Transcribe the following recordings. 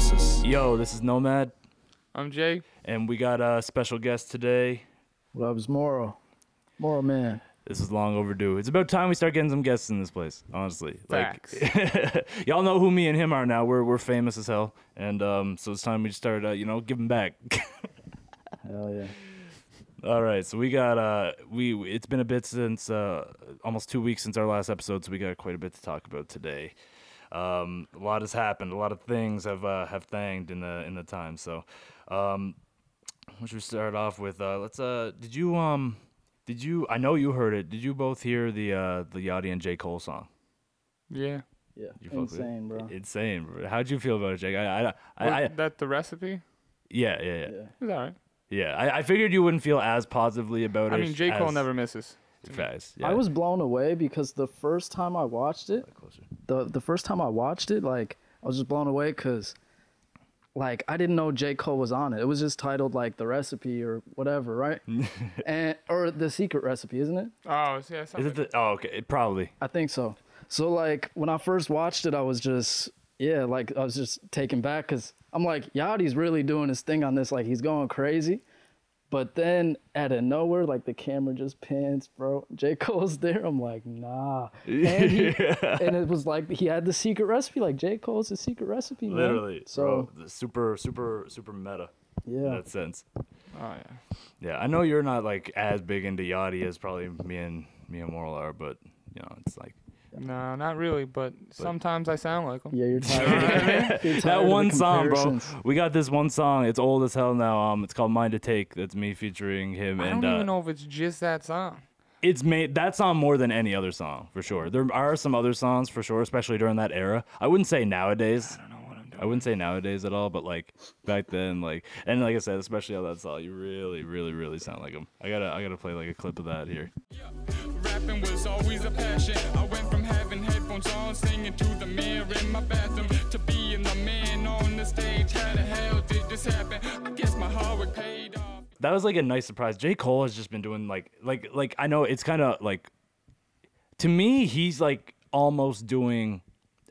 process. Yo, this is Nomad, I'm Jay. and we got a special guest today. Loves Moro. Moro man. This is long overdue. It's about time we start getting some guests in this place. Honestly, Facts. like y'all know who me and him are now. We're we're famous as hell, and um, so it's time we start, uh, you know, giving back. Hell yeah. All right, so we got uh, we it's been a bit since uh, almost two weeks since our last episode, so we got quite a bit to talk about today. Um, a lot has happened. A lot of things have uh, have thanged in the in the time. So, um, what should we start off with? Uh, let's. Uh, did you um, did you? I know you heard it. Did you both hear the uh, the Yachty and J Cole song? Yeah. Yeah. You fuck with it? Insane, bro. Insane. bro. How'd you feel about it, Jake? I, I, I, I that the recipe? yeah, yeah, yeah, Yeah. It's all right. yeah. I, I figured you wouldn't feel as positively about I it. I mean, J. Cole as never misses. Fast. I was blown away because the first time I watched it, the the first time I watched it, like I was just blown away because, like, I didn't know J Cole was on it. It was just titled like the recipe or whatever, right? and or the secret recipe, isn't it? Oh, yeah. Is it the? Oh, okay. It probably. I think so. So like when I first watched it, I was just yeah, like I was just taken back because I'm like Yachty's really doing his thing on this, like he's going crazy. But then out of nowhere, like the camera just pans, bro. J Cole's there. I'm like, nah. And, he, and it was like he had the secret recipe. Like J Cole's the secret recipe, man. Literally. So bro, super, super, super meta Yeah. in that sense. oh, yeah. Yeah, I know you're not like as big into Yachty as probably me and me and Moral are, but you know, it's like No, not really, but, sometimes I sound like him. yeah, you're tired. you're tired that one song, bro. We got this one song. It's old as hell now. Um, it's called "Mind to Take." That's me featuring him, I and don't uh, even know if it's just that song. it's made that song more than any other song for sure. There are some other songs for sure, especially during that era. I wouldn't say nowadays. I don't know what I'm doing. I wouldn't say nowadays at all, but like back then, like and like I said, especially on that song, you really, really, really sound like him. I gotta, I gotta play like a clip of that here. Rapping was always a passion. I went from having headphones on, singing to the mirror in my bathroom, to being the man on the stage. How the hell did this happen? I guess my hard work paid off. That was like a nice surprise. J Cole has just been doing like, like, like I know it's kind of like, to me, he's like almost doing,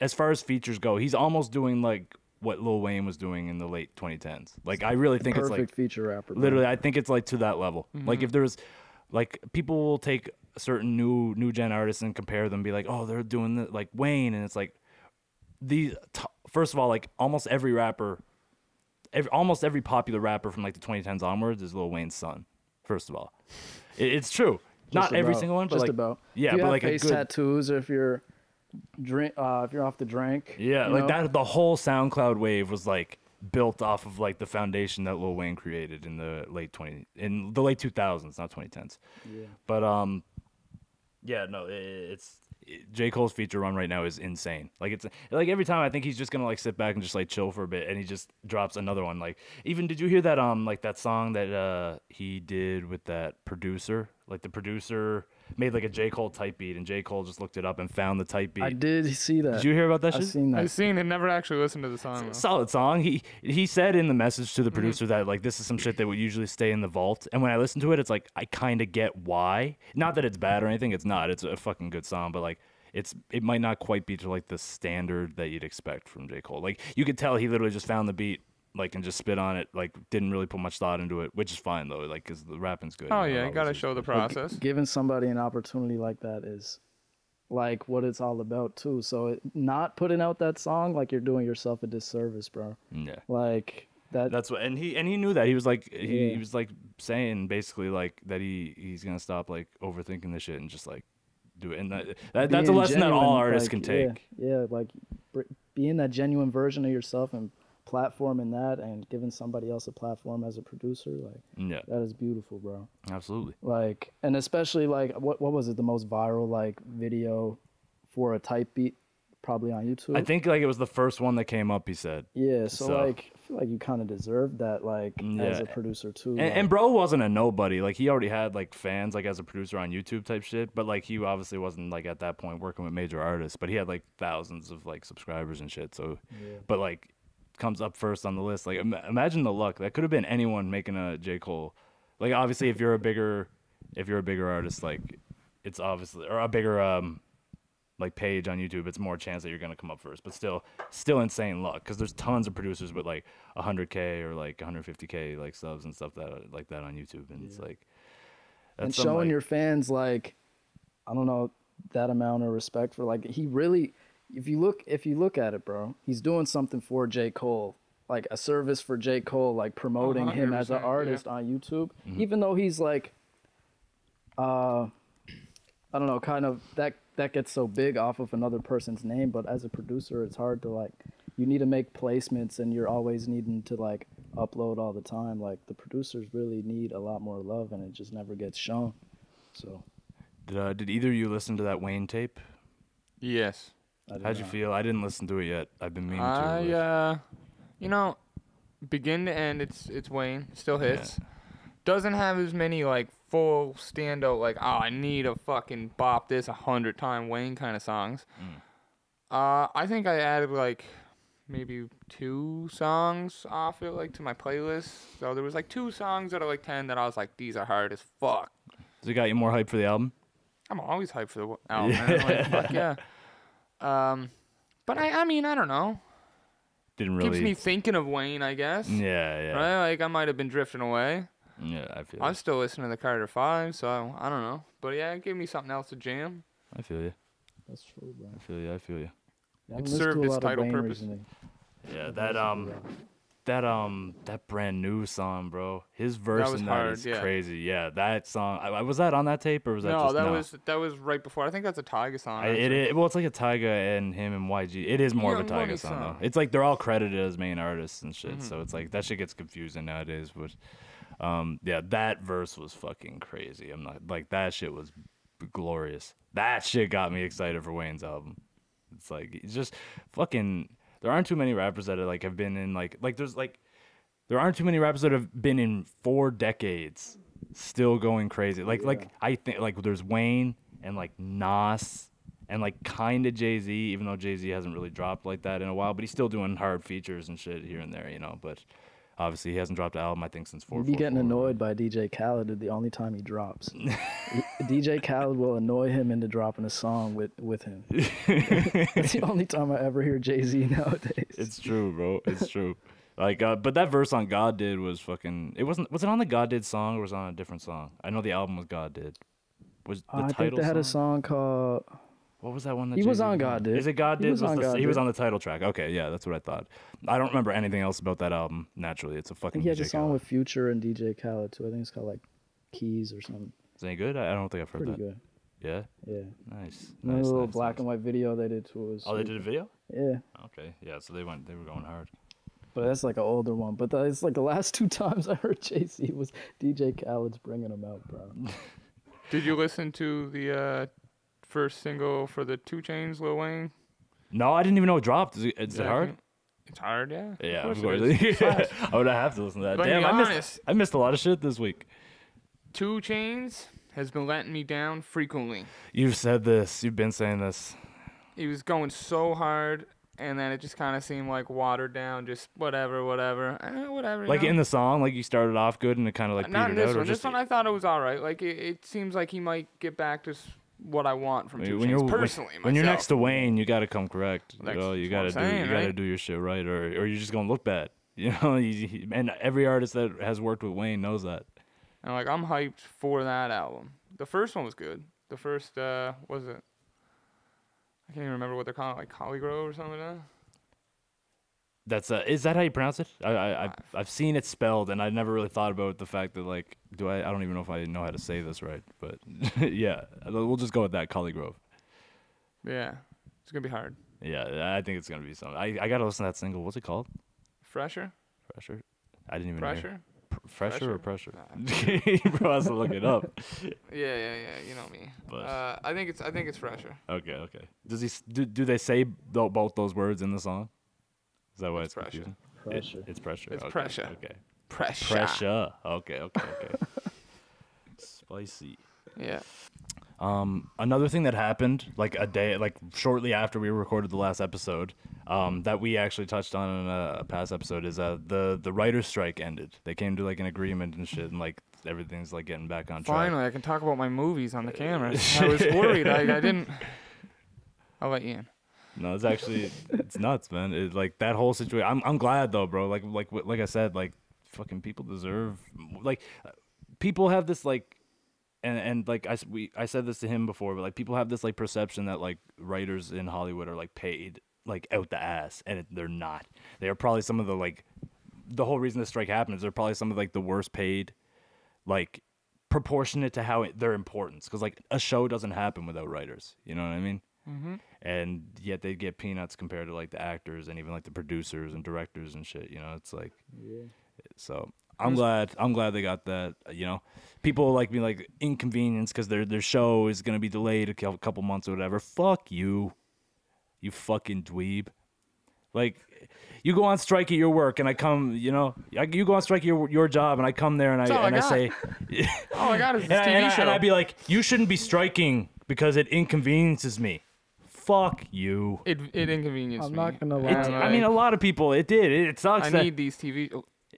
as far as features go, he's almost doing like what Lil Wayne was doing in the late 2010s. Like I really think it's Perfect like feature rapper. bro. literally i think it's like to that level like mm-hmm. if there's like people will take certain new new gen artists and compare them be like oh they're doing the, like wayne and it's like the t- first of all like almost every rapper every, almost every popular rapper from like the 2010s onwards is lil wayne's son first of all it, it's true not Just every single one but just like about. yeah but like a face good tattoos, or if you're drink, uh, if you're off the drink. Yeah, like know? that. The whole SoundCloud wave was like built off of like the foundation that Lil Wayne created in the late twenty in the late two thousands, not twenty tens. Yeah. But um, yeah, no, it, it's J Cole's feature run right now is insane. Like it's like every time I think he's just gonna like sit back and just like chill for a bit, and he just drops another one. Like even did you hear that um like that song that uh he did with that producer? Like the producer made like a J Cole type beat, and J Cole just looked it up and found the type beat. I did see that. Did you hear about that I shit? seen that. I've seen it, never actually listened to the song. though. solid song. He he said in the message to the mhm. producer that like this is some shit that would usually stay in the vault. And when I listen to it, it's like I kind of get why. Not that it's bad or anything. It's not. It's a fucking good song, but like it's it might not quite be to like the standard that you'd expect from J Cole. Like you could tell he literally just found the beat. Like and just spit on it, like didn't really put much thought into it, which is fine though, like because the rapping's good. Oh, you know, yeah, you gotta show the But process. giving somebody an opportunity like that is like what it's all about too. So it, not putting out that song like you're doing yourself a disservice, bro. Yeah. Like that. That's what, and he and he knew that he was like he, Yeah. he was like saying basically like that he he's gonna stop like overthinking this shit and just like do it. And that, that that's a being lesson that all artists like, can take. Yeah, yeah, like br- being that genuine version of yourself and platforming that and giving somebody else a platform as a producer, like Yeah, that is beautiful, bro. absolutely. Like, and especially like what what was it? The most viral like video for a type beat, probably on YouTube. I think like it was the first one that came up. He said, Yeah, so, So- like I feel like you kind of deserve that, like as a producer too. and, like- and bro wasn't a nobody. Like he already had like fans like as a producer on YouTube type shit. But like he obviously wasn't like at that point working with major artists. But he had like thousands of like subscribers and shit. So, but like comes up first on the list. Like Im- imagine the luck. That could have been anyone making a J Cole. Like obviously if you're a bigger, if you're a bigger artist, like it's obviously or a bigger um like page on YouTube, it's more chance that you're gonna come up first. But still, still insane luck because there's tons of producers with like 100k or like 150k like subs and stuff that like that on YouTube, and it's like and showing like- your fans like I don't know that amount of respect for like he really if you look if you look at it, bro, he's doing something for J. Cole. Like a service for J. Cole, like promoting him as an 100%, yeah. artist on YouTube. Mm-hmm. Even though he's like uh I don't know, kind of that that gets so big off of another person's name, but as a producer it's hard to like you need to make placements and you're always needing to like upload all the time. Like the producers really need a lot more love and it just never gets shown. So Did, uh, did either of you listen to that Wayne tape? Yes. How'd you feel? I didn't listen to it yet. I've been meaning to. I uh, you know, begin to end, it's it's Wayne. Still hits. Doesn't have as many like full standout like oh I need a fucking bop this a hundred time Wayne kind of songs. Uh, I think I added like maybe two songs off it like to my playlist. So there was like two songs out of like ten that I was like these are hard as fuck. Does it got you more hype for the album? I'm always hyped for the album. Man. Like, fuck yeah. Um, but I I mean I don't know. Didn't really. Keeps me thinking of Wayne, I guess. yeah, yeah, Right? Like I might have been drifting away. yeah. I feel. I'm it. still listening to the Carter Five, so I don't know. But yeah, it gave me something else to jam. I feel you. That's true, bro. I feel you. I feel you. Yeah, It served its title purpose. recently. Yeah, that um, that um, that brand new song, bro. His verse in hard, that is yeah. crazy. Yeah, that song. I, was that on that tape or was that no, just that no? was that was right before. I think that's a Tyga song. I, it, it well, it's like a Tyga and him and YG. It is more of a Tyga song, song. though. It's like they're all credited as main artists and shit. Mm-hmm. So it's like that shit gets confusing nowadays. But um, yeah, that verse was fucking crazy. I'm not like that shit was glorious. That shit got me excited for Wayne's album. It's like it's just fucking. There aren't too many rappers that are like have been in like like there's like there aren't too many rappers that have been in four decades still going crazy. Like like I think like there's Wayne and like Nas and like kind of Jay Z, even though Jay Z hasn't really dropped like that in a while, but he's still doing hard features and shit here and there, you know. But obviously he hasn't dropped an album I think since four. You'd be getting annoyed by DJ Khaled the only time he drops. DJ Khaled will annoy him into dropping a song with, with him. it's the only time I ever hear Jay Z nowadays. It's true, bro. It's true. Like, uh, but that verse on God did was fucking. It wasn't. Was it on the God did song or was it on a different song? I know the album was God did. Was the Uh, I title think they had a song? song called. What was that one? That He was Jay-Z on did? God Did. Is it God did? He did? was on the, God he was on the title track. Okay, yeah, that's what I thought. I don't remember anything else about that album. Naturally, it's a fucking. he had DJ a song Khaled. with Future and DJ Khaled too. I think it's called like Keys or something. Is it any good? I I don't think I've heard Pretty that. good. Yeah, Yeah. nice. And the nice, little nice, black nice. and white video they did too was. Oh, they did a video. Yeah. Okay, yeah. So they went. They were going hard. But that's like an older one. But that- it's like the last two times I heard Jay Z was DJ Khaled's bringing him out, bro. Did you listen to the uh, first single for the 2 Chainz, Lil Wayne? No, I didn't even know it dropped. Is it, is it hard? It's hard, yeah. Yeah, of it course. is. Fast. I would have to listen to that. But Damn, be I missed. honest- I missed a lot of shit this week. 2 Chainz has been letting me down frequently. You've said this. You've been saying this. He was going so hard, and then it just kind of seemed like watered down, just whatever, whatever, eh, whatever. Like know? in the song, like you started off good and it kind of like Not in petered this out, one. just This one I thought it was all right. Like it, it seems like he might get back to s- what I want from Two when Chains you're when- personally. when, you're myself. next to Wayne, you got to come correct. You, know, you what got to do saying, you got to right? do your shit right, or or you're just gonna look bad. You know, You- you- and every artist that has worked with Wayne knows that. And like I'm hyped for that album. The first one was good. The first uh was it? I can't even remember what they're calling it, like ColleGrove or something like that. That's uh, is that how you pronounce it? I, I I've, I've seen it spelled, and I never really thought about the fact that like, do I? I don't even know if I know how to say this right, but yeah, we'll just go with that. ColleGrove. Yeah, it's gonna be hard. Yeah, I think it's gonna be something. I, I gotta listen to that single. What's it called? Fresher, Fresher. I didn't even hear. pressure. Fresher or pressure? Nah. Bro, has to look it up. Yeah, yeah, yeah. You know me. But- Uh, I think it's I think it's fresher. Okay, okay. Does he? s- Do, do they say tho- both those words in the song? Is that why it's, It's pressure. confusing? It- Pressure. it's pressure. It's okay, pressure. Okay. Pressure. Pressure. Okay, okay, okay. Spicy. Yeah. Um, another thing that happened, like a day, like shortly after we recorded the last episode, um, that we actually touched on in a, a past episode, is uh the the writers' strike ended. They came to like an agreement and shit, and like everything's like getting back on track. Finally, I can talk about my movies on the camera. I was worried. I, I didn't. I'll let you in. No, it's actually it's nuts, man. It, like that whole situation. I'm I'm glad though, bro. Like like like I said, like fucking people deserve like people have this like and and like I we I said this to him before, but like people have this like perception that like writers in Hollywood are like paid like out the ass, and it, they're not. They are probably some of the like the whole reason this strike happened is they're probably some of like the worst paid, like proportionate to how it, their importance. Because like a show doesn't happen without writers. You know what I mean? Mm-hmm. and yet they get peanuts compared to like the actors and even like the producers and directors and shit. You know, it's like, so I'm glad I'm glad they got that. You know, people like me like inconvenience because their their show is gonna be delayed a couple months or whatever. Fuck you, you fucking dweeb. Like, you go on strike at your work, and I come. You know, I- you go on strike at your your job, and I come there, and That's I all I and I, got. say. Oh my god, it's And, this I, TV and, I, show. and I'd be like, you shouldn't be striking because it inconveniences me. Fuck you. it it inconvenienced I'm me. not gonna And lie. It, I mean, a lot of people. It did. It, it sucks. I that need these TV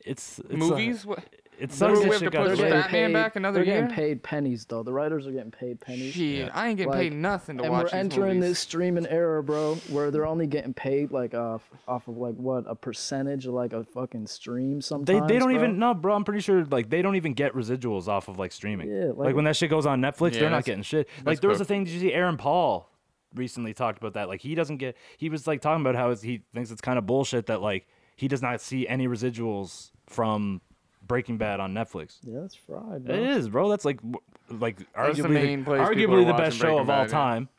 it's, it's movies. what? it They're- sucks. we have to got put They're delayed. getting Batman paid, back another they're getting year? paid pennies though. The writers are getting paid pennies. Shit, I ain't getting Like, paid nothing to and watch we're entering movies. this streaming era, bro, where they're only getting paid like off off of like what a percentage of like a fucking stream. They Sometimes they they don't bro. even no, bro. I'm pretty sure like they don't even get residuals off of like streaming. Yeah, like, like- when that shit goes on Netflix, Yeah, they're not getting shit. Like there was a thing. Did you see Aaron Paul recently talked about that? Like he doesn't get. He was like talking about how he thinks it's kind of bullshit that like he does not see any residuals from Breaking Bad on Netflix. Yeah, that's fried, bro. It is, bro. That's like, like That's the arguably, main the, place people arguably are the best watching show of Breaking all Bad, yeah. time.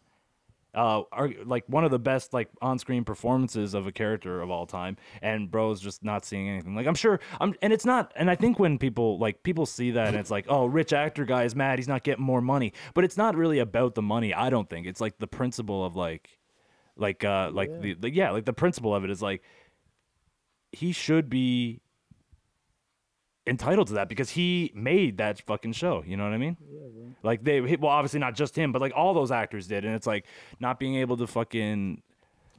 Uh, argu- like one of the best like on-screen performances of a character of all time, and bro's just not seeing anything. Like I'm sure, I'm, and it's not. And I think when people like people see that, and it's like, oh, rich actor guy is mad, he's not getting more money. But it's not really about the money. I don't think it's like the principle of like, like, uh, like the, the yeah, like the principle of it is like he should be entitled to that because he made that fucking show. You know what I mean? Yeah, Like they, well, obviously not just him, but like all those actors did, and it's like not being able to fucking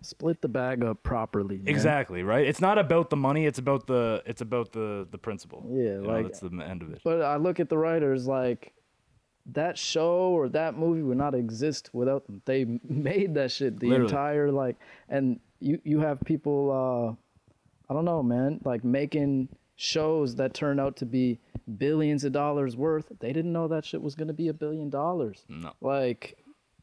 Split the bag up properly. man. exactly right. It's not about the money. It's about the it's about the the principle. Yeah, You know, like- that's the end of it. But I look at the writers like that show or that movie would not exist without them. They made that shit the Literally. entire like and you you have people uh I don't know, man, like making shows that turn out to be billions of dollars worth. They didn't know that shit was going to be a billion dollars. No. Like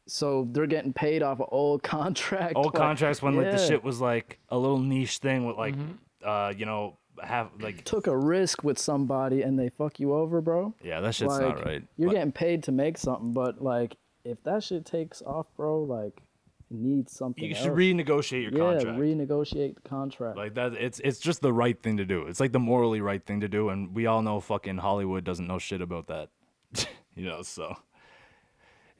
so they're getting paid off of old contract. Old like, contracts when like the shit was like a little niche thing with like, uh, you know, have like took a risk with somebody and they fuck you over, bro. yeah, that shit's like, not right. You're Like, getting paid to make something, but like if that shit takes off, bro, like it needs something. you should else. renegotiate your yeah, contract. renegotiate the contract. Like that, it's it's just the right thing to do. It's like the morally right thing to do, and we all know fucking Hollywood doesn't know shit about that, you know. So,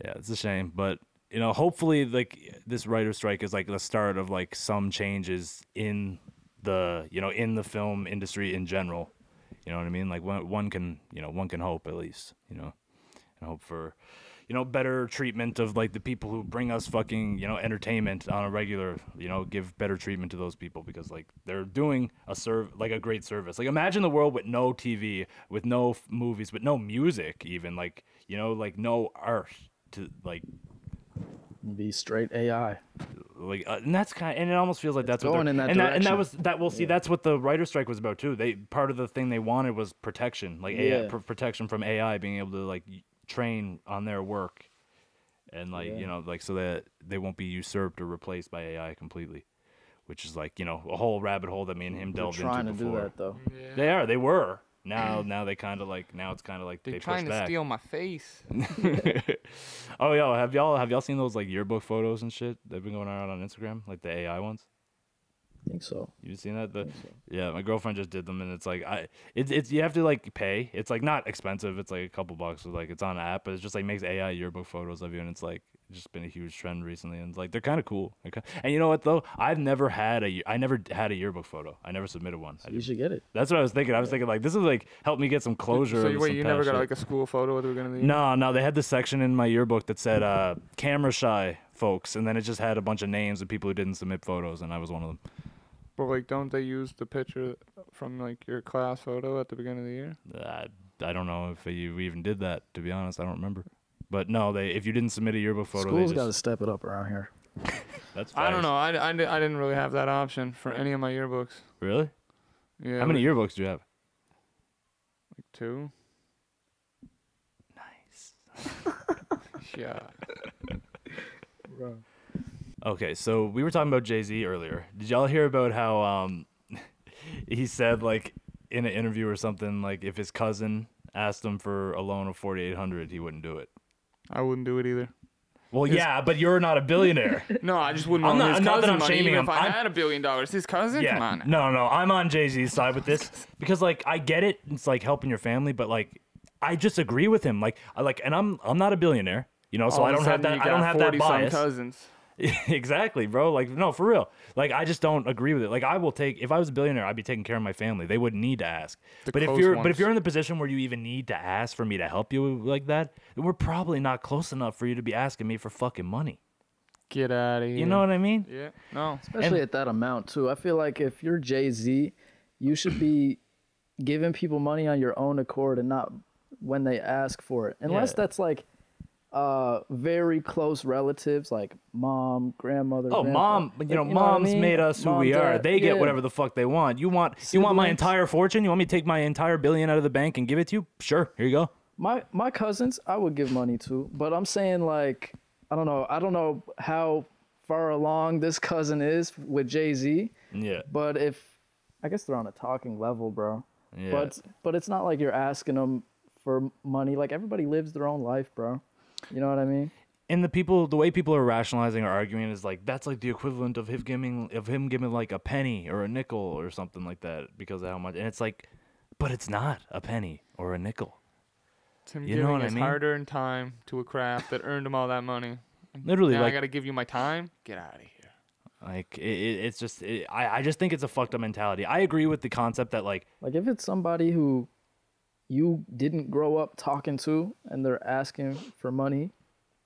yeah, it's a shame, but you know, hopefully, like this writer strike is like the start of like some changes in the you know in the film industry in general. You know what I mean? Like one one can you know one can hope at least you know, and hope for you know better treatment of like the people who bring us fucking you know entertainment on a regular you know give better treatment to those people because like they're doing a serve like a great service like imagine the world with no tv with no f- movies with no music even like you know like no art to like Be straight AI. like uh, and that's kind of, and it almost feels like that's what going in that and that and that was that we'll see that's what the writer strike was about too they part of the thing they wanted was protection like AI, Yeah. pr- protection from AI being able to like train on their work and like you know like so that they won't be usurped or replaced by AI completely which is like you know a whole rabbit hole that me and him They're delved trying into to before. do that though. they are. They were. Now now they kind of like now it's kind of like They're they trying to back. steal my face. oh yo have y'all have y'all seen those like yearbook photos and shit that have been going around on Instagram? Like the AI ones I think so. You've seen that? The, yeah, my girlfriend just did them, and it's like I, it's it's you have to like pay. It's like not expensive. It's like a couple bucks. Like it's on an app, but it's just like makes AI yearbook photos of you, and it's like just been a huge trend recently, and it's like they're kind of cool. They're And you know what though? I've never had a ye- I never had a yearbook photo. I never submitted one. I You should get it. That's what I was thinking. I was thinking like this is like help me get some closure. So you, wait, you never got shit. like a school photo at the beginning of the year? No, no, they had the section in my yearbook that said uh, camera shy folks, and then it just had a bunch of names of people who didn't submit photos, and I was one of them. But like, don't they use the picture from like your class photo at the beginning of the year? I, I don't know if you even did that. To be honest, I don't remember. But no, they if you didn't submit a yearbook photo, School's they got to step it up around here. That's I don't know. I, I, I didn't really have that option for any of my yearbooks. Really? Yeah. How many yearbooks do you have? Like Two. Nice. Yeah. Bro. Okay, so we were talking about Jay Z earlier. Did y'all hear about how um he said like in an interview or something like if his cousin asked him for a loan of forty eight hundred, he wouldn't do it. I wouldn't do it either. Well, yeah, but you're not a billionaire. No, I just wouldn't I'm not- his not that I'm money shaming him. if I I'm- had a billion dollars. His cousin? yeah, Come on. no, no, I'm on Jay Z's side with this because like I get it. It's like helping your family, but like I just agree with him. Like I like, and I'm I'm not a billionaire, you know, so All I don't have that. I don't have that 40-some bias. cousins. exactly, bro. Like, no, for real. Like, I just don't agree with it. Like, I will take if I was a billionaire, I'd be taking care of my family. They wouldn't need to ask. The but if you're, but if you're in the position where you even need to ask for me to help you like that, then we're probably not close enough for you to be asking me for fucking money. Get out of here. You know what I mean? Yeah. No. Especially at that amount too. I feel like if you're Jay Z, you should be giving people money on your own accord and not when they ask for it. Unless Yeah. that's like uh very close relatives like mom, grandmother. Oh, grandpa- mom! You know, what I mom's mean? made us who Mom, we are. dad, They get yeah. whatever the fuck they want. You want, you want my entire fortune? You want me to take my entire billion out of the bank and give it to you? Sure, here you go. My my cousins, I would give money to, but I'm saying like I don't know. I don't know how far along this cousin is with Jay Z, Yeah, but if I guess they're on a talking level, bro. yeah. But but it's not like you're asking them for money. Like everybody lives their own life, bro. You know what I mean? and the people the way people are rationalizing or arguing is like that's like the equivalent of him giving of him giving like a penny or a nickel or something like that because of how much and it's like but it's not a penny or a nickel It's him You know giving what I his mean? hard-earned time to a craft that earned him all that money. literally now I like gotta give you my time. Get out of here. like it, it, it's just it, I, I just think it's a fucked up mentality i agree with the concept that like Like if it's somebody who you didn't grow up talking to and they're asking for money,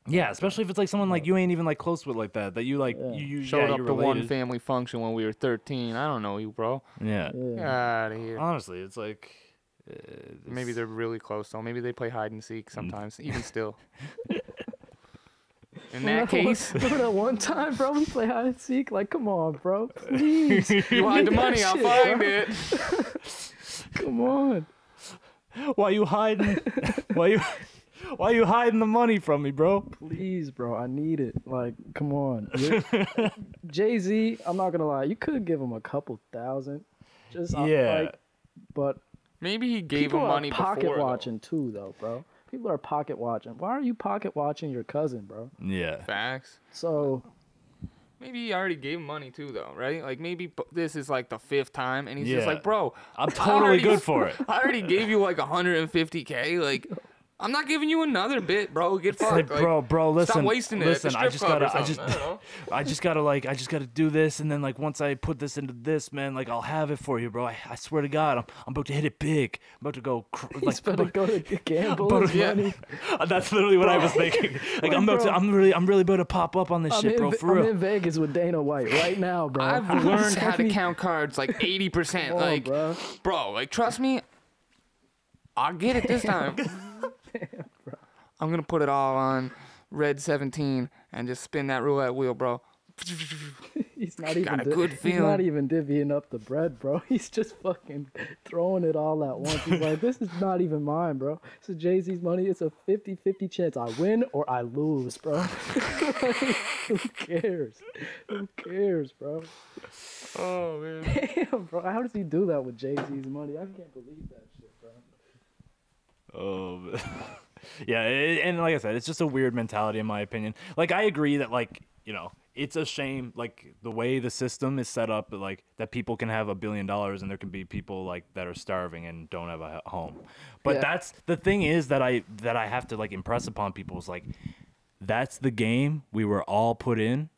yeah especially if it's like someone like you ain't even like close with like that that you like Yeah. you, you Showed yeah, up you're to one family function when we were 13. I don't know you, bro. yeah yeah. Out of here. honestly it's like uh, Maybe they're really close though. Maybe they play hide and Mm. seek sometimes, even still. In Remember that one- case, remember that one time, bro, we play hide and seek. Like, come on, bro, please, you hide the Make that money, I'll find bro. it. come on. Why you hiding why you why you hiding the money from me bro Please, bro, I need it. Like, come on. Jay Z, I'm not gonna lie, you could give him a couple thousand. Just Yeah. like, but Maybe he gave people him money are pocket before. though. watching too, though, bro. People are pocket watching. Why are you pocket watching your cousin, bro? yeah Facts. So Maybe he already gave him money too, though, right? Like maybe this is like the fifth time, and he's just like, "Bro, i'm totally already- good for it I already gave you like 150k. Like, I'm not giving you another bit, bro. Get fucked, like, bro, bro, listen, Stop wasting it. listen. at the I just gotta, I just. I. I just gotta like, I just gotta do this, and then like once I put this into this, man, like I'll have it for you, bro. I, I swear to God, I'm, I'm about to hit it big. I'm about to go, cr- he's like, better go to gamble but- his yeah. money. that's literally what I was thinking. Like, Like, I'm about to. I'm really, I'm really about to pop up on this I'm, shit, in, bro, Ve- for I'm real. in Vegas with Dana White right now, bro. I've learned how to count cards like 80%. Come on, like, bro. bro, like trust me, I'll get it this time. I'm gonna put it all on red 17 and just spin that roulette wheel, bro. He's not even. Di- good He's not even divvying up the bread, bro. He's just fucking throwing it all at once. He's like, this is not even mine, bro. This is Jay Z's money. It's a 50-50 chance I win or I lose, bro. Who cares? Who cares, bro? Oh man. Damn, bro. How does he do that with Jay Z's money? I can't believe that Oh, yeah, it, and like I said, it's just a weird mentality in my opinion. Like I agree that like you know it's a shame like the way the system is set up, like that people can have a billion dollars and there can be people like that are starving and don't have a home. But Yeah. that's the thing is that I that I have to like impress upon people is like that's the game we were all put in,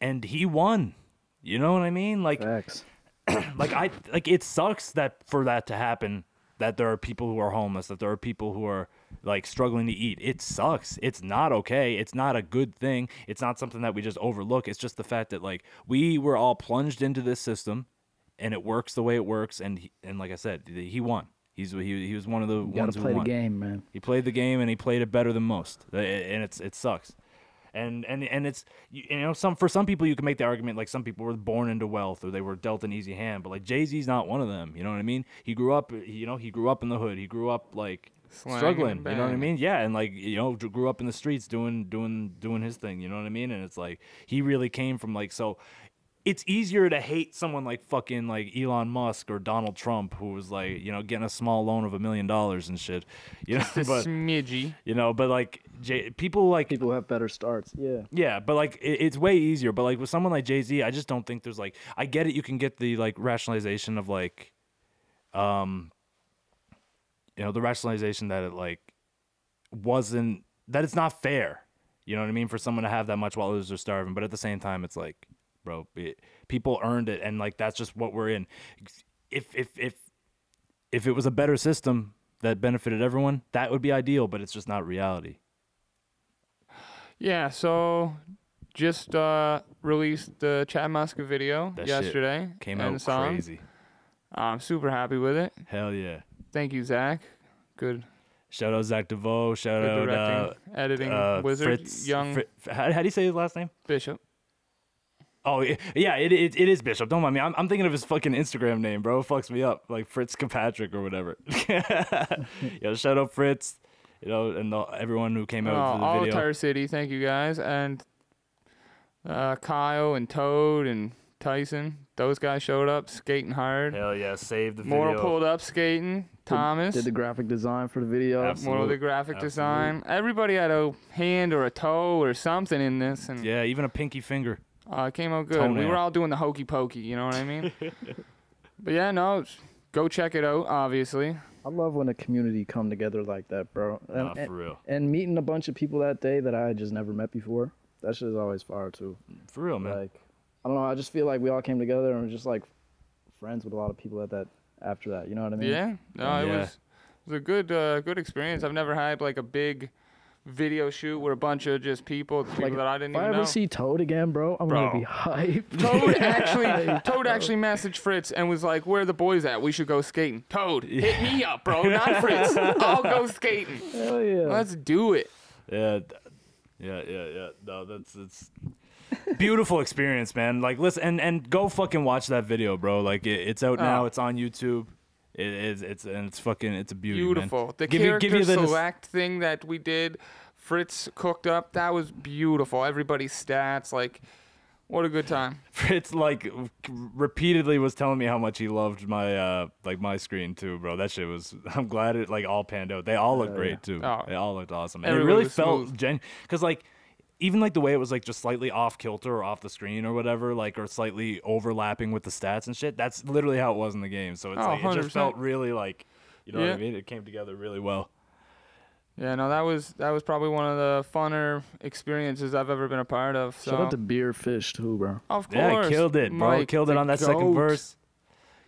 and he won. You know what I mean? Like Facts. like I like it sucks that for that to happen that there are people who are homeless that there are people who are like struggling to eat. It sucks. It's not okay. It's not a good thing. It's not something that we just overlook. It's just the fact that like we were all plunged into this system and it works the way it works and he, and like I said he won. He's he, he was one of the You gotta ones who play the game, man. he played the game and he played it better than most, and it's it sucks. And and and it's you, you know some for some people you can make the argument like some people were born into wealth or they were dealt an easy hand, but like Jay Z's not one of them. You know what I mean? He grew up, you know, he grew up in the hood. He grew up like Slanging struggling. You know what I mean? Yeah, and like you know, grew up in the streets doing doing doing his thing. You know what I mean? And it's like he really came from like so. It's easier to hate someone like fucking like Elon Musk or Donald Trump, who was like you know getting a small loan of a million dollars and shit. You know, It's but smidgy. you know, but like Jay, people like People have better starts. Yeah. yeah, but like it, it's way easier. But like with someone like Jay Z, I just don't think there's like I get it. You can get the like rationalization of like, um, you know, the rationalization that it like wasn't that it's not fair. You know what I mean? For someone to have that much while others are starving, but at the same time, it's like, bro, it, people earned it, and like that's just what we're in. If if if if it was a better system that benefited everyone, that would be ideal. But it's just not reality. Yeah, so just uh, released the Chad Muska video That yesterday. Came out song. crazy. I'm super happy with it. Hell yeah. Thank you, Zach. Good, Shout out Zach DeVoe. Shout good out directing, uh, editing uh, wizard, Fritz, young how, how do you say his last name? Bishop. Oh yeah, yeah, it, it, it is Bishop. Don't mind me. I'm, I'm thinking of his fucking Instagram name, bro. It fucks me up, like Fritz Kirkpatrick or whatever. Yo, shout out Fritz. You know, and the, everyone who came Oh, out for the all video. Tire City. Thank you guys, and uh, Kyle and Toad and Tyson. Those guys showed up skating hard. Hell yeah, save the Mortal video. pulled up skating. Thomas. Did the graphic design for the video. Absolutely. More of the graphic Absolute. design. Everybody had a hand or a toe or something in this, and Yeah, even a pinky finger. Uh, it came out good. We Toenail. were all doing the hokey pokey, you know what I mean? but yeah, no, go check it out. Obviously, I love when a community come together like that, bro. And, Nah, and, for real. and meeting a bunch of people that day that I had just never met before. That shit is always fire too. For real, man. Like, I don't know. I just feel like we all came together and were just like friends with a lot of people at that after that. You know what I mean? yeah, no, it Yeah. was it was a good uh, good experience. I've never had like a big video shoot with a bunch of just people, people Like, that I didn't If I ever know. see Toad again, bro, I'm Bro. gonna be hyped. Toad actually, Toad actually messaged Fritz and was like, "Where are the boys at? We should go skating." Toad, hit me up, bro, not Fritz. I'll go skating. Hell yeah. Let's do it. Yeah, th- yeah, yeah, yeah. No, that's it's beautiful experience, man. Like, listen and and go fucking watch that video, bro. Like, it, it's out oh. now. Oh. It's on YouTube. It is. It's and it's fucking. It's a beauty, man. Beautiful. The Give you- character give you the nos- select thing that we did, Fritz cooked up. That was beautiful. Everybody's stats, like, what a good time. Fritz like repeatedly was telling me how much he loved my uh like my screen too, bro. That shit was. I'm glad it like all panned out. They all look Yeah, great yeah. too. Oh. They all looked awesome. And it really felt smooth. gen because like. Even like the way it was like just slightly off kilter or off the screen or whatever, like or slightly overlapping with the stats and shit. That's literally how it was in the game. So it's Oh, like it just felt really like, you know what I mean? It came together really well. Yeah, no, that was that was probably one of the funner experiences I've ever been a part of. So Shout out to Beer Fish too, bro. of course, Yeah, course, killed it, bro. Mike, killed it on that second verse.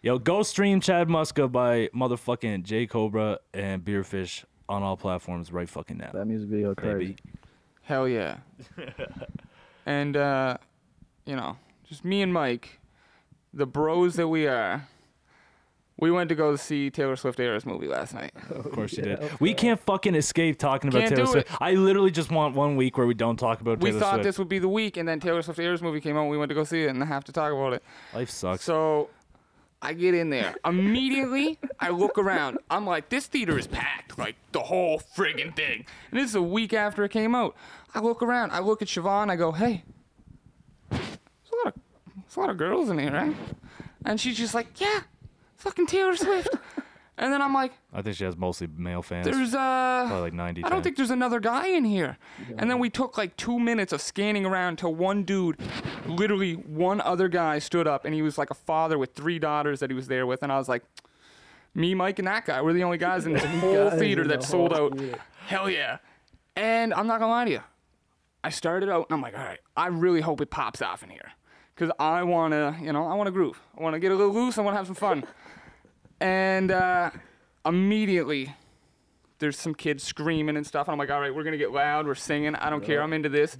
Yo, go stream Chad Muska by motherfucking J Cobra and Beerfish on all platforms right fucking now. That music video crazy. Baby. Hell yeah. and uh, you know, just me and Mike, the bros that we are. We went to go see Taylor Swift Eras movie last night. Of course you Yeah, did. of We can't fucking escape talking about Can't Taylor do Swift. I literally just want one week where we don't talk about We Taylor thought Swift. this would be the week, and then Taylor Swift Eras movie came out. and We went to go see it, and I have to talk about it. Life sucks. So I get in there. Immediately, I look around. I'm like, this theater is packed. Like, the whole friggin' thing. And this is a week after it came out. I look around. I look at Siobhan. I go, hey, there's a lot of, there's a lot of girls in here, right? And she's just like, yeah, fucking Taylor Swift. And then I'm like, I think she has mostly male fans. there's, uh, Probably like 90. I don't think there's another guy in here. And then we took like two minutes of scanning around till one dude, literally one other guy stood up and he was like a father with three daughters that he was there with. And I was like, me, Mike, and that guy, we're the only guys in this whole theater in that the sold out. theater. Hell yeah. And I'm not gonna lie to you. I started out and I'm like, all right, I really hope it pops off in here. Cause I wanna, you know, I wanna groove. I wanna get a little loose, I wanna have some fun. and uh, immediately there's some kids screaming and stuff. And I'm like, all right, we're gonna get loud. We're singing. I don't care. I'm into this.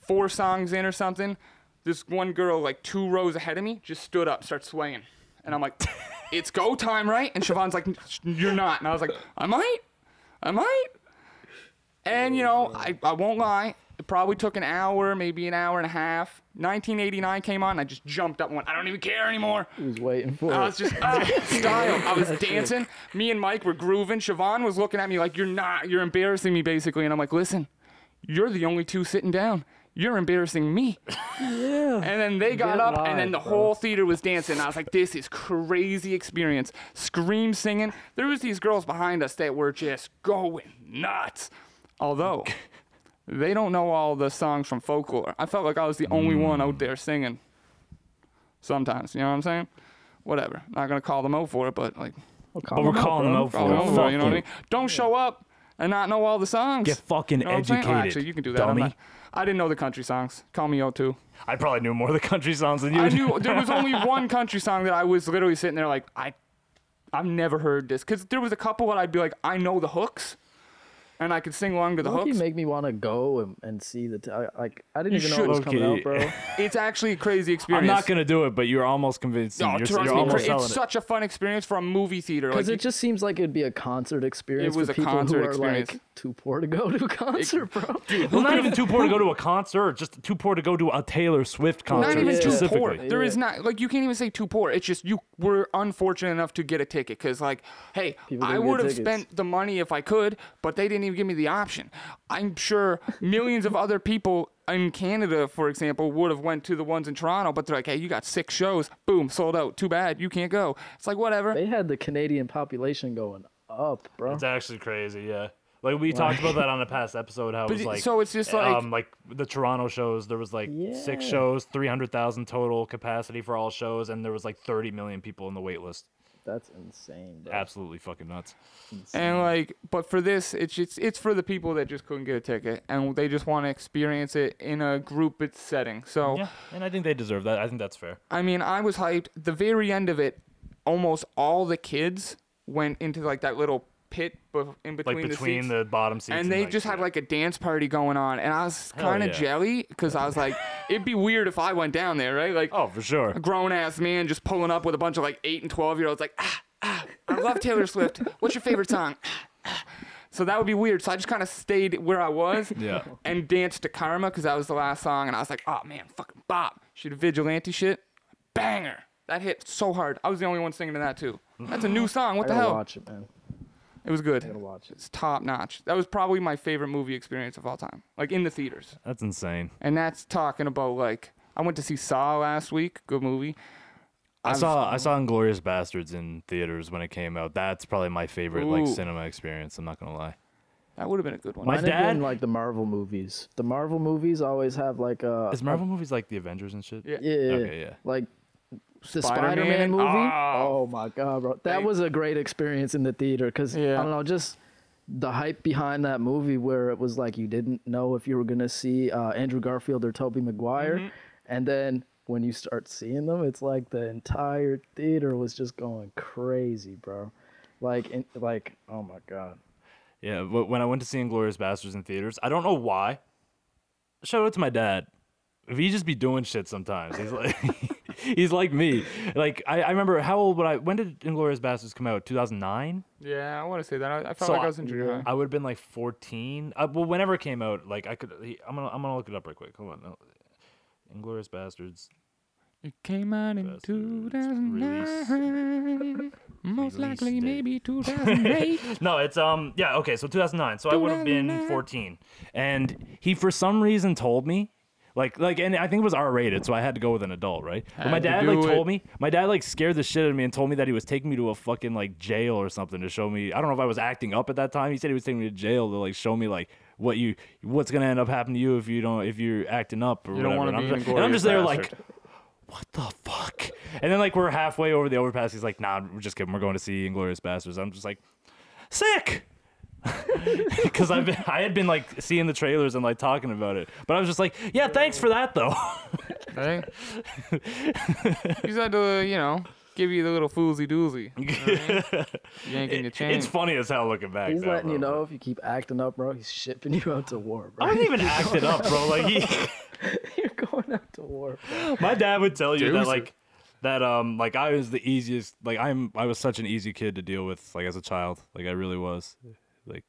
Four songs in or something. This one girl, like two rows ahead of me, just stood up, starts swaying, and I'm like, it's go time, right? And Siobhan's like, you're not. And I was like, I might, I might. And you know, I, I won't lie. It probably took an hour, maybe an hour and a half. 1989 came on. I just jumped up and went, I don't even care anymore. He was waiting for I it. was just style. I was dancing. Me and Mike were grooving. Siobhan was looking at me like, You're not, you're embarrassing me, basically. And I'm like, Listen, you're the only two sitting down. You're embarrassing me. yeah. And then they got Get up, and then the bro. whole theater was dancing. I was like, "This is crazy experience." Scream singing. There was these girls behind us that were just going nuts. Although they don't know all the songs from folklore. I felt like I was the only one out there singing. Sometimes, you know what I'm saying? Whatever. Not gonna call them out for it, but like, Well, But we're calling them out for it. out you know what I mean? Don't show up and not know all the songs. Get fucking You know what I'm saying? Oh, educated, actually, you can do that. I'm dummy. not- I didn't know the country songs. Call me out too. I probably knew more of the country songs than you. I do. knew there was only one country song that I was literally sitting there like I, I've never heard this because there was a couple that I'd be like I know the hooks, and I could sing along to the Low-key hooks. make me want to go and, and see the. T- I, like I didn't You even know it was should. coming Okay. out, bro. It's actually a crazy experience. I'm not gonna do it, but you're almost convinced. No, you're trust you're me, almost cra- selling it's it. such a fun experience for a movie theater. Because like, it just seems like it'd be a concert experience It was for a people concert who are experience. like too poor to go to a concert, bro. Well, not even too poor to go to a concert, just too poor to go to a Taylor Swift concert not even Yeah. too specifically. poor. There is not like you can't even say too poor. It's just you were unfortunate enough to get a ticket because like, hey, People I didn't get would have tickets. spent the money if I could, but they didn't even give me the option. I'm sure millions of other people in Canada, for example, would have went to the ones in Toronto, but they're like, hey, you got six shows, boom, sold out. Too bad, you can't go. It's like whatever. They had the Canadian population going up, bro. It's actually crazy, yeah. Like we talked about that on a past episode, how it was like so it's just like- um like the Toronto shows, there was like six shows, three hundred thousand total capacity for all shows, and there was like thirty million people in the wait list. That's insane, bro. Absolutely fucking nuts. And like, but for this, it's just it's for the people that just couldn't get a ticket and they just want to experience it in a group setting. So. Yeah, and I think they deserve that. I think that's fair. I mean, I was hyped. The very end of it, almost all the kids went into like that little pit bef- in between, Like the seats. the, bottom seats, and they like, just had yeah. like a dance party going on, and I was Hell kind of yeah. jelly because I was like, it'd be weird if I went down there, right? Like oh for sure. a grown ass man just pulling up with a bunch of like eight and twelve year olds, like, ah, ah, I love Taylor Swift. What's your favorite song? Ah, ah. So that would be weird. So I just kind of stayed where I was Yeah. and danced to Karma because that was the last song, and I was like, oh man, fucking bop. She did vigilante shit, banger. That hit so hard. I was the only one singing to that too. That's a new song. What I the hell? watch it, man. It was good. I gotta watch it. It's top notch. That was probably my favorite movie experience of all time, like in the theaters. That's insane. And that's talking about like I went to see Saw last week. Good movie. I I've- saw I saw Inglourious Basterds in theaters when it came out. That's probably my favorite like Ooh. cinema experience. I'm not gonna lie. That would have been a good one. My Mine have dad- been like the Marvel movies. The Marvel movies always have like a Is Marvel movies like the Avengers and shit? Yeah. yeah, Okay, yeah. like the Spider-Man? Spider-Man movie. Oh. Oh, my god, bro, that Like- was a great experience in the theater because Yeah. I don't know, just the hype behind that movie where it was like you didn't know if you were gonna see uh, Andrew Garfield or Tobey Maguire, Mm-hmm. and then when you start seeing them, it's like the entire theater was just going crazy, bro. Like, in, like, oh my god. Yeah, but when I went to see Inglourious Basterds in theaters, I don't know why. Shout out to my dad. If he just be doing shit sometimes. He's like, he's like me. Like I, I remember how old would I? When did Inglourious Basterds come out? Two thousand nine. yeah, I want to say that. I, I felt So like I- was in junior high. I would have been like fourteen. Uh, well, whenever it came out, like I could. He, I'm gonna, I'm gonna look it up right quick. Hold on. No. Inglourious Basterds. It came out in Bastards 2009. Most release likely, date. maybe 2008. No, it's um yeah okay so 2009 so I would have been 14 and he for some reason told me like like and I think it was R rated so I had to go with an adult right but my Had to dad like do told it. me my dad like scared the shit out of me and told me that he was taking me to a fucking like jail or something to show me I don't know if I was acting up at that time he said he was taking me to jail to like show me like what you what's gonna end up happening to you if you don't if you're acting up or You don't whatever wanna and I'm be just, and I'm just there like what the fuck? And then like we're halfway over the overpass. He's like, nah, we're just kidding. We're going to see Inglourious Basterds. I'm just like, sick. Because I've been, I had been like seeing the trailers and like talking about it, but I was just like, yeah, thanks for that though. Hey, he's had to, you know, give you the little foolsy doozy. You know I mean? Yanking your chain. it's funny as hell looking back. He's now, letting you know if you keep acting up, bro. He's shipping you out to war, bro. I wasn't even acting up, bro. Like he, You're going out to war, bro. my dad would tell you that like that um like I was the easiest like I'm I was such an easy kid to deal with like as a child like I really was like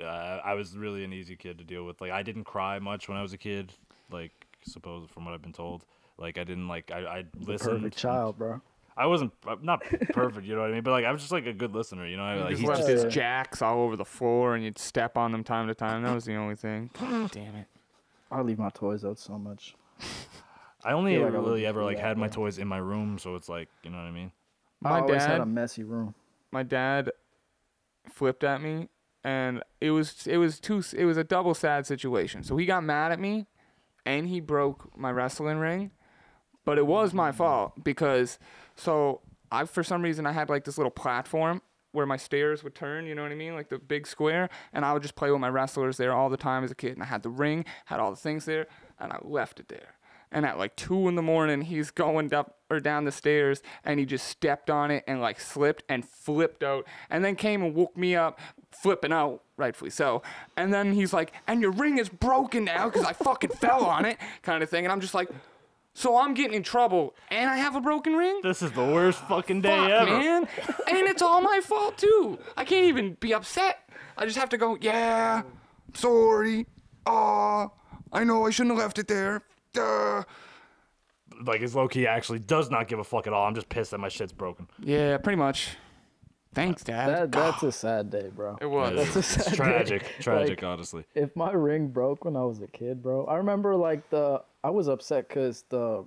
uh, I was really an easy kid to deal with. Like I didn't cry much when I was a kid. Like suppose from what I've been told. Like I didn't like I I listened. Perfect child, bro. I wasn't not perfect, you know what I mean? But like I was just like a good listener, you know. I, like just he's left just his Yeah. jacks all over the floor, and you'd step on them time to time. That was the only thing. Damn it. I leave my toys out so much. I only feel like I ever really ever like had my toys in my room, so it's like you know what I mean. I My always had a messy room. my dad flipped at me and it was it was too it was a double sad situation. So he got mad at me and he broke my wrestling ring. But it was my mm-hmm. fault because so i for some reason i had like this little platform where my stairs would turn you know what i mean? Like the big square and i would just play with my wrestlers there all the time as a kid and i had the ring had all the things there and i left it there. And at like two in the morning he's going up or down the stairs and he just stepped on it and like slipped and flipped out and then came and woke me up flipping out rightfully so. And then he's like and your ring is broken now because i fucking fell on it kind of thing and i'm just like so i'm getting in trouble and i have a broken ring? This is the worst fucking day Fuck, ever. man. And it's all my fault too. I can't even be upset. I just have to go yeah sorry. Uh i know i shouldn't have left it there. Duh. Like his low key actually does not give a fuck at all. I'm just pissed that my shit's broken. Yeah, pretty much. Thanks, Dad. That that's a sad day, bro. it was. That's a sad It's day. tragic, tragic, Like, honestly. if my ring broke when I was a kid, bro, I remember like the I was upset because the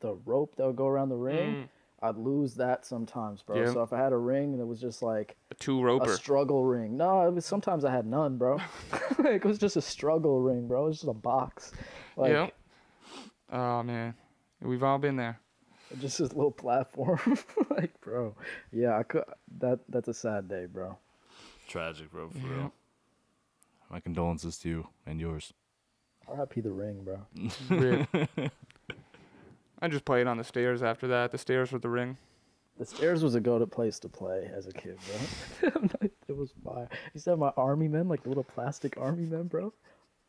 the rope that would go around the ring, mm. I'd lose that sometimes, bro. Yeah. So if I had a ring and it was just like a two a struggle ring, no, it was sometimes I had none, bro. like, it was just a struggle ring, bro. It was just a box, like yeah. Oh man, we've all been there. just this little platform, like, bro. Yeah, I could. That that's a sad day, bro. Tragic, bro, for real. My condolences to you and yours. R.I.P. the ring, bro. I just played on the stairs after that. The stairs with the ring. The stairs was a go-to place to play as a kid, bro. it was fire. I used to have my army men, like the little plastic army men, bro,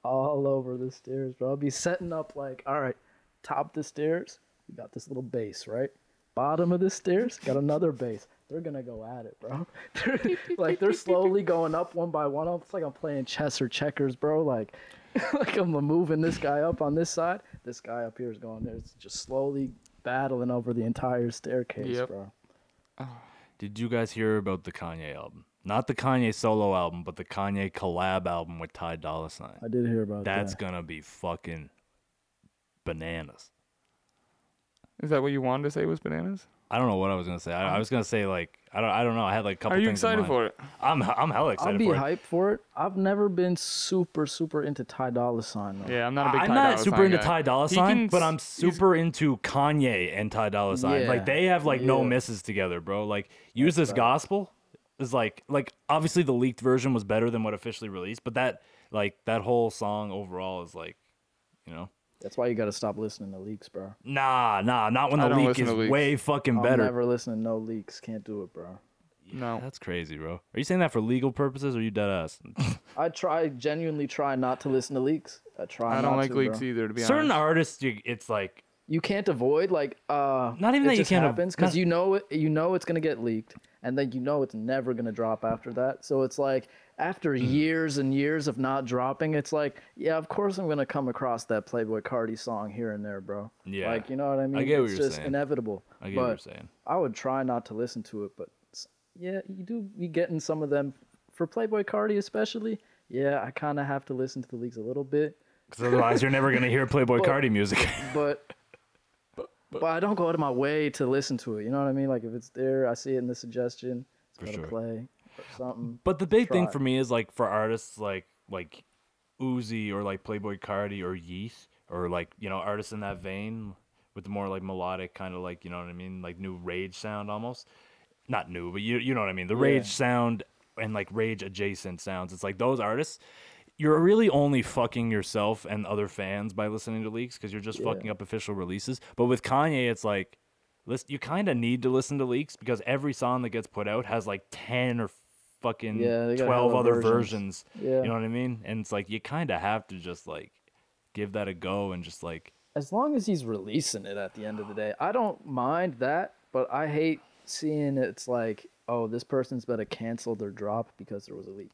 all over the stairs, bro. I'd be setting up like, all right, top of the stairs, we got this little base, right? Bottom of the stairs, got another base. They're gonna go at it, bro. They're- like they're slowly going up one by one. It's like I'm playing chess or checkers, bro. Like, like I'm moving this guy up on this side. This guy up here is going there. It's just slowly battling over the entire staircase, Yep. bro. Did you guys hear about the Kanye album? Not the Kanye solo album, but the Kanye collab album with Ty Dolla Sign. I did hear about That's that. That's gonna be fucking bananas. Is that what you wanted to say was bananas? I don't know what I was gonna say. I, I was gonna say like I don't I don't know. I had like a couple. Are you things in excited mind. for it? I'm I'm hella excited I'll be for it. for it. I've never been super, super into Ty Dolla Sign. Though. Yeah, I'm not a big. I'm Ty not Dolla super Sign into guy. Ty Dolla Sign, can but I'm super into Kanye and Ty Dolla Sign. Yeah, Like they have like no misses together, bro. Like use this gospel is like like obviously the leaked version was better than what officially released, but that like that whole song overall is like, you know, That's why you got to stop listening to leaks, bro. nah, nah, not when I the don't leak listen is to leaks. way fucking I'll better. never listen to no leaks. Can't do it, bro. No. That's crazy, bro. Are you saying that for legal purposes or you dead ass? I try, genuinely try not to listen to leaks. I try. I don't not like to, leaks bro. either. To be honest. Certain honest. artists, you, it's like You can't avoid like uh. Not even it that you just can't av- happens because not- you know it. You know it's gonna get leaked, and then you know it's never gonna drop after that. So it's like after Hmm. years and years of not dropping, it's like yeah, of course I'm gonna come across that Playboi Carti song here and there, bro. Yeah. Like you know what I mean? I get what it's you're just saying. inevitable. I get but what you're saying. I would try not to listen to it, but yeah, you do be getting some of them for Playboi Carti especially. Yeah, I kind of have to listen to the leaks a little bit, Because otherwise, you're never gonna hear Playboi Carti music. but but I don't go out of my way to listen to it. You know what I mean? Like if it's there, I see it in the suggestion, it's For gonna sure. play something. But the big thing for me is like for artists like like Uzi or like Playboi Carti or Yeat or like you know artists in that vein with the more like melodic kind of like you know what I mean? Like new rage sound almost. Not new but you you know what I mean? The rage sound and like rage adjacent sounds. It's like those artists you're really only fucking yourself and other fans by listening to leaks because you're just Yeah. fucking up official releases. But with Kanye it's like you kind of need to listen to leaks because every song that gets put out has like 10 or fucking Yeah, 12 other versions. versions Yeah. you know what I mean? And it's like you kind of have to just like give that a go and just like As long as he's releasing it at the end of the day, I don't mind that. But I hate seeing it's like, oh, this person's better cancel their drop because there was a leak.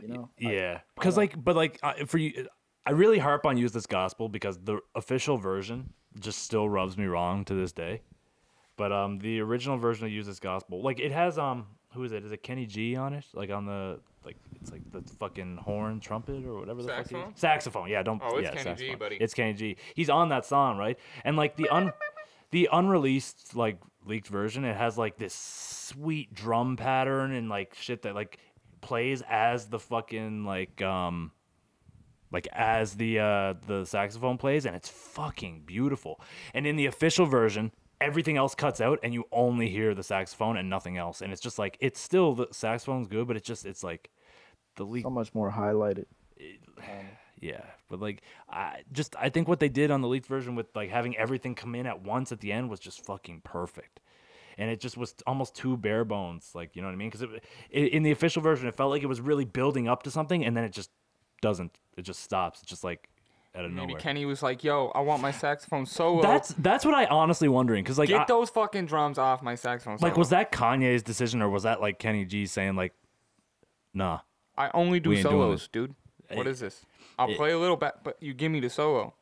You know? Yeah, because like, but like for you, I really harp on use this gospel because the official version just still rubs me wrong to this day. But um, the original version of use this gospel, like it has um, who is it? Is it Kenny G on it? Like on the like it's like the fucking horn trumpet or whatever the fuck. Saxophone? Saxophone. Yeah, don't. Oh, it's yeah, Kenny G, saxophone. buddy. It's Kenny G. He's on that song, right? And like the un, the unreleased like leaked version, it has like this sweet drum pattern and like shit that like plays as the fucking like um like as the uh the saxophone plays and it's fucking beautiful. And in the official version, everything else cuts out and you only hear the saxophone and nothing else. And it's just like it's still the saxophone's good, but it's just it's like the leak So much more highlighted. yeah, but like I just I think what they did on the leaked version with like having everything come in at once at the end was just fucking perfect. And it just was almost too bare bones, like you know what I mean? Because in the official version, it felt like it was really building up to something, and then it just doesn't. It just stops. It's just like out of Maybe nowhere. Kenny was like, "Yo, I want my saxophone solo. That's that's what I honestly wondering because like Get I- those fucking drums off my saxophone solo." like was that Kanye's decision or was that like Kenny G saying like, nah? I only do We ain't solos, dude. What Eh, this? I'll eh. play a little bit, but you give me the solo.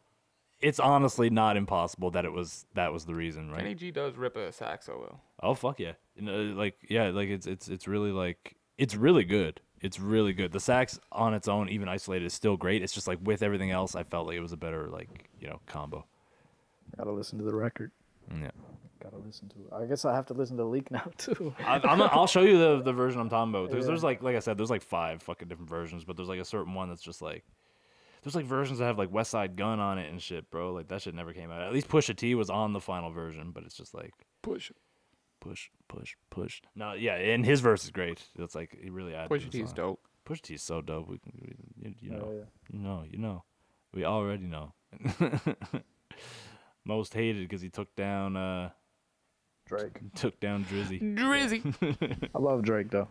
It's honestly not impossible that it was that was the reason, right? Kenny G does rip a sax solo. Oh fuck yeah! You know, like yeah, like it's it's it's really like it's really good. It's really good. The sax on its own, even isolated, is still great. It's just like with everything else, I felt like it was a better like you know combo. Gotta listen to the record. Yeah, Gotta listen to it. I guess I have to listen to Leak now too. I, I'm I'll show you the the version I'm talking about. There's Yeah. there's like like I said, there's like five fucking different versions, but there's like a certain one that's just like. There's like versions that have like Westside Gunn on it and shit, bro. Like that shit never came out. At least Pusha T was on the final version, but it's just like Push. Push, push, push. No, yeah, and his verse is great. It's like he really adds. Push to the T's song. dope. Push T is so dope. We, can- we you, you know, Oh, yeah. you know, you know. We already know. Most hated because he took down, uh, Drake. took down Drizzy. Drizzy. I love Drake though.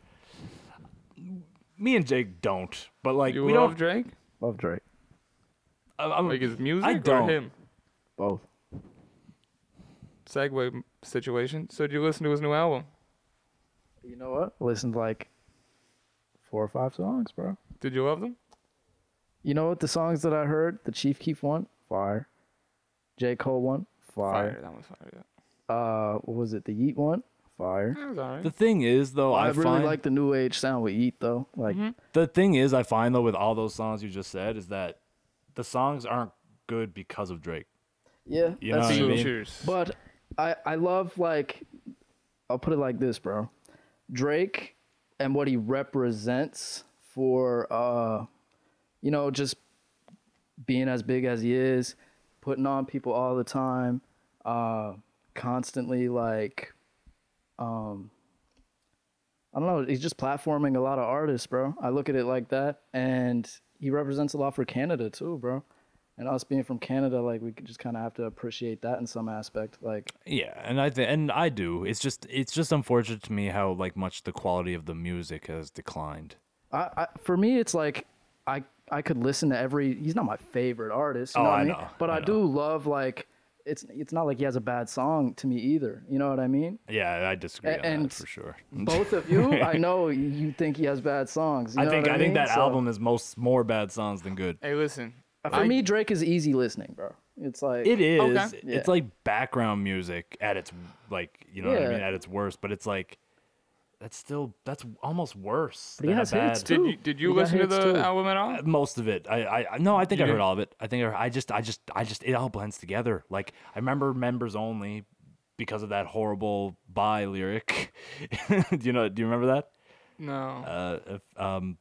Me and Jake don't, but like you we love don't. Drake? Love Drake. I- I'm, Like his music I or don't. him? Both. Segway m- situation. So did you listen to his new album? You know what? Listened to like four or five songs, bro. Did you love them? You know what? The songs that I heard, the Chief Keef one, fire. J. Cole one, fire. That was fire. Yeah. Uh, what was it? The Yeat one, fire. That was alright. the thing is though, I, I, really find like the new age sound with Yeat though. Like, the thing is, I find though with all those songs you just said is that the songs aren't good because of Drake. yeah, You know that's what I true. mean? Features. But I I love like I'll put it like this, bro. Drake and what he represents for uh you know just being as big as he is, putting on people all the time, uh constantly like um I don't know, he's just platforming a lot of artists, bro. I look at it like that and he represents a lot for Canada too, bro. And us being from Canada, like we just kind of have to appreciate that in some aspect. Like, Yeah, and I th- and I do. It's just it's just unfortunate to me how like much the quality of the music has declined. I, I for me, it's like I I could listen to every. He's not my favorite artist, you Oh, know what I I mean? know, But I I, do love like it's it's not like he has a bad song to me either. You know what I mean? Yeah, I disagree A- on and that for sure. Both of you, I know you think he has bad songs. you I know think what I, think mean? that So, album is most more bad songs than good. Hey, listen. For I- me, Drake is easy listening, bro. It's like It is. Okay. It's Yeah. like background music at its like you know what I mean at its worst, but it's like that's still that's almost worse. But he than a has hits, bad- too. Did you did you He listen to the too. album at all? most of it. I, I, I no, I think You I heard didn't- all of it. I think I, I just, I just, I just, it all blends together. Like I remember members only because of that horrible "bye" lyric. do you know? Do you remember that? No. Uh, if, um,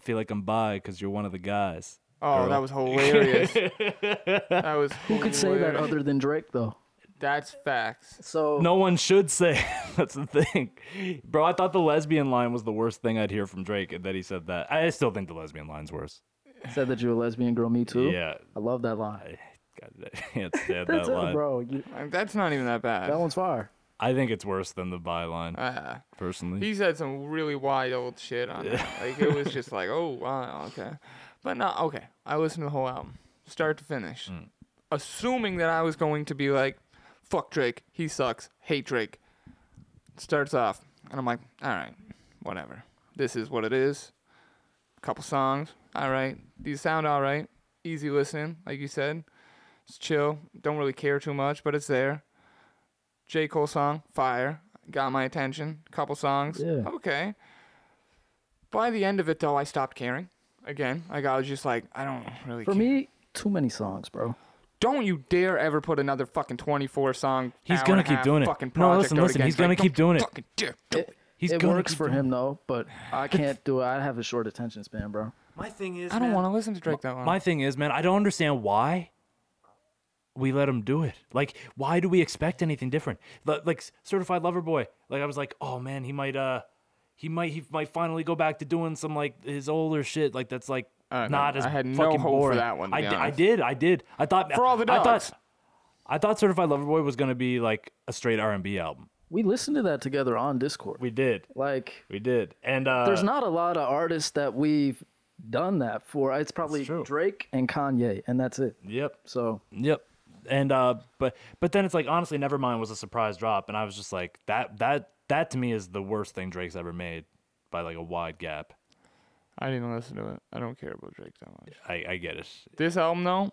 feel like I'm bi because you're one of the guys. Oh, girl. that was hilarious. that was. who could say that other than Drake though? That's facts. So No one should say. That's the thing, bro. I thought the lesbian line was the worst thing I'd hear from Drake, and that he said that. I still think the lesbian line's worse. said that you're a lesbian girl. Me too. Yeah, I love that line. I, can't stand That's that it, line. bro. You, that's not even that bad. that one's fire. I think it's worse than the byline. Uh, personally. he said some really wild shit on it. Like it was just like, oh wow, okay. But no, okay. I listened to the whole album, start to finish, Mm. assuming that I was going to be like, fuck Drake, he sucks, hate Drake. Starts off, and I'm like, all right, whatever. This is what it is. couple songs. All right, these sound all right. Easy listening, like you said. It's chill. Don't really care too much, but it's there. J Cole song, fire, got my attention. Couple songs, Yeah. okay. By the end of it, though, I stopped caring. Again, like I was just like, I don't really. For care. me, too many songs, bro. don't you dare ever put another fucking 24 song. He's gonna keep doing it. Fucking No, listen, listen, he's gonna Like, keep doing it. fucking dare do It, He's it gonna works for him though, but I can't do it. I have a short attention span, bro. My thing is, I don't want to listen to Drake that long. My thing is, man, I don't understand why we let him do it. Like, why do we expect anything different? Like Certified Lover Boy. Like, I was like, oh man, he might, uh, he might, he might finally go back to doing some like his older shit. Like that's like Uh, no, not as I had no fucking hope for that one, to I, be di- I honest. did, I did. I thought For all the I dogs. thought, I thought Certified Lover Boy was gonna be like a straight R and B album. We listened to that together on Discord. We did, Like, we did, and uh, there's not a lot of artists that we've done that for. It's probably true. Drake and Kanye, and that's it. Yep, So Yep. And uh but but then it's like honestly Nevermind was a surprise drop and I was just like that that that to me is the worst thing Drake's ever made by like a wide gap. I didn't listen to it. I don't care about Drake that much. I I get it. This album though,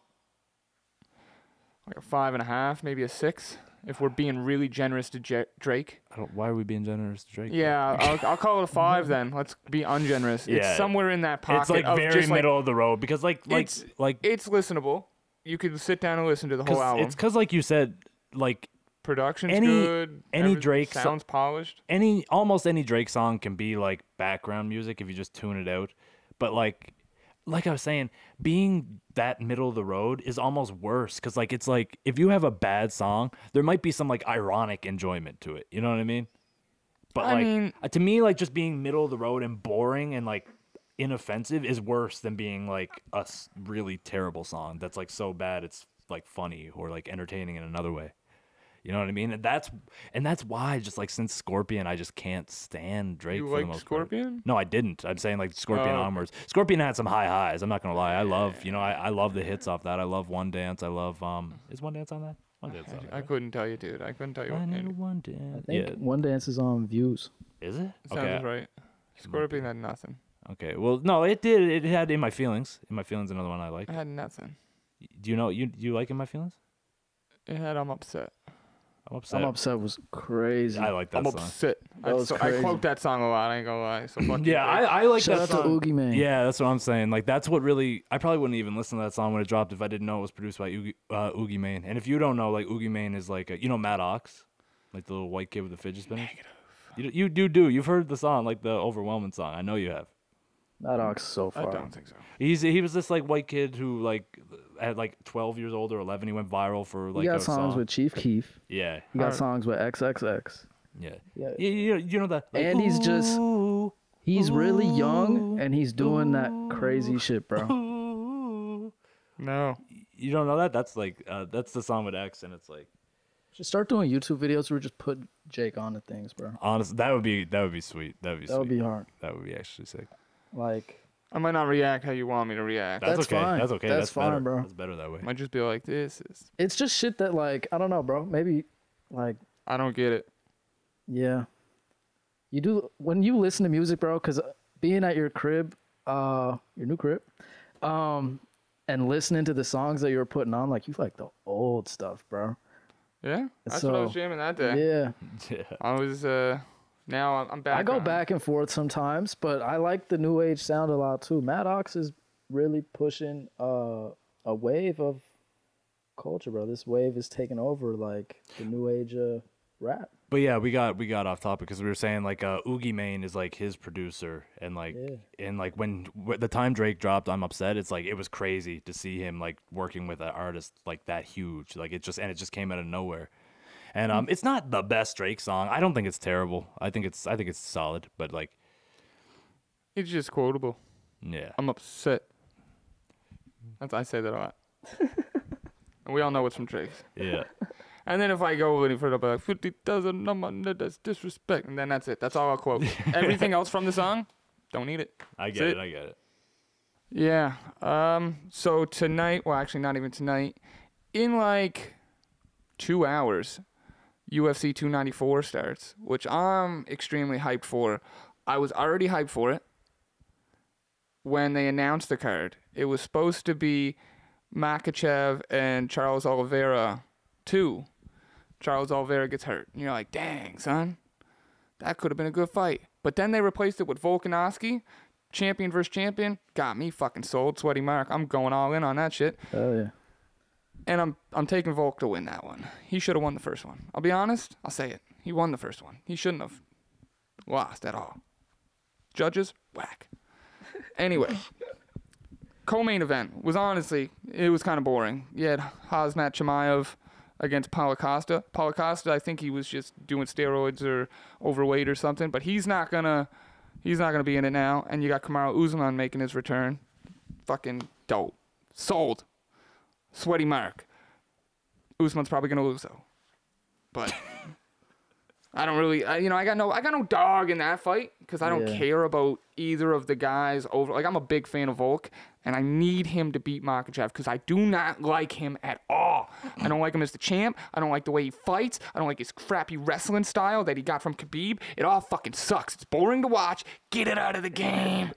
like a five and a half, maybe a six. If we're being really generous to J- Drake, I don't why are we being generous to Drake? yeah, I'll, I'll call it a five then. Let's be ungenerous. Yeah. It's somewhere in that pocket. It's like of very just, like, middle of the road because like like It's- like It's listenable. You could sit down and listen to the whole album. it's cuz like you said like Production's any- good. any every- Drake so- sounds polished. any almost any Drake song can be like background music if you just tune it out. But like like I was saying, being that middle of the road is almost worse because like it's like if you have a bad song, there might be some like ironic enjoyment to it. You know what I mean? But I like mean- uh, to me, like just being middle of the road and boring and like inoffensive is worse than being like a really terrible song that's like so bad it's like funny or like entertaining in another way. You know what I mean? And that's and that's why just like since Scorpion, I just can't stand Drake You for the liked most Scorpion? part. No, I didn't. I'm saying like Scorpion Oh. onwards. Scorpion had some high highs. I'm not gonna lie. I love you know I, I love the hits off that. I love One Dance. I love um is One Dance on that? One Dance on I that. couldn't tell you, dude. I couldn't tell you. I What, know One Dance. I think Yeah, One Dance is on Views. is it? sounds Okay. right. Scorpion had nothing. Okay. Well, no, it did. It had in my feelings. In my feelings, another one I like. I had nothing. Do you know you you like in my feelings? It had I'm upset. I'm upset. I'm upset was crazy. I like that I'm song. upset. I, That was so, I crazy. quote that song a lot. I ain't gonna lie. So fuck you, Yeah, I, I like Shout that out song. to Oogie Mane. Yeah, that's what I'm saying. Like that's what really I probably wouldn't even listen to that song when it dropped if I didn't know it was produced by Oogie, uh, Oogie Mane. And if you don't know, like Oogie Mane is like a, you know Matt Ox, like the little white kid with the fidget spinner. You you do do. You've heard the song, like the overwhelming song. I know you have. That ox so far. I far. don't think so. He's he was this like white kid who like at like 12 years old or 11 he went viral for like he got a songs song. with Chief Keef. yeah He got Alright. songs with XXX. yeah Yeah. yeah you, you know that like, And he's just- "Ooh, He's really young and he's doing that crazy shit, bro. No. you don't know that that's like uh, that's the song with X and it's like Just start doing YouTube videos where we just put Jake on the things, bro. Honestly, that would be that would be sweet that would be That sweet would be hard. that would be actually sick Like, I might not react how you want me to react. that's, That's okay fine. that's okay That's that's, fine, better. bro. that's better that way might just be like, this is. it's just shit that, like, I don't know, bro. Maybe, like, I don't get it. yeah. You do, when you listen to music, bro, because being at your crib, uh, your new crib, um, and listening to the songs that you were putting on, like, you like the old stuff, bro. Yeah, that's what I was So, jamming that day. Yeah. yeah I was. uh Now I'm, I'm back. I go on. back and forth sometimes, but I like the new age sound a lot too. Maddox is really pushing uh, a wave of culture, bro. This wave is taking over like the new age uh, rap. but yeah we got we got off topic because we were saying like uh Oogie Mane is like his producer and like Yeah. and like when wh- the time Drake dropped I'm upset it's like it was crazy to see him like working with an artist like that huge like it just and it just came out of nowhere and um it's not the best Drake song I don't think it's terrible I think it's I think it's solid but like It's just quotable. yeah I'm upset. That's I say that a lot. and we all know it's from Drake. yeah And then if I go any further, I'll be like fifty thousand number that's disrespect, and then that's it. That's all I'll quote. Everything else from the song, don't need it. I get it it. I get it Yeah. Um. So tonight, well, actually, not even tonight. In like two hours, UFC 294 starts, which I'm extremely hyped for. I was already hyped for it. when they announced the card, it was supposed to be Makhachev and Charles Oliveira two. Charles Oliveira gets hurt. And you're like, dang, son, that could have been a good fight. But then they replaced it with Volkanovski, champion versus champion. Got me fucking sold, sweaty Mark. I'm going all in on that shit. Oh yeah. And I'm I'm taking Volk to win that one. He should have won the first one. I'll be honest. I'll say it. He won the first one. He shouldn't have lost at all. Judges, whack. Anyway, co-main event was honestly it was kind of boring. You had Khamzat Chimaev against Paulo Costa. Paulo Costa, I think he was just doing steroids or overweight or something, but he's not gonna he's not gonna be in it now. And you got Kamaru Usman making his return. Fucking dope. Sold. Sweaty Mark. Usman's probably gonna lose though, but I don't really, I, you know, I got no, I got no dog in that fight because I don't Yeah. care about either of the guys over. Like I'm a big fan of Volk, and I need him to beat Makhachev because I do not like him at all. I don't like him as the champ. I don't like the way he fights. I don't like his crappy wrestling style that he got from Khabib. It all fucking sucks. It's boring to watch. Get it out of the game.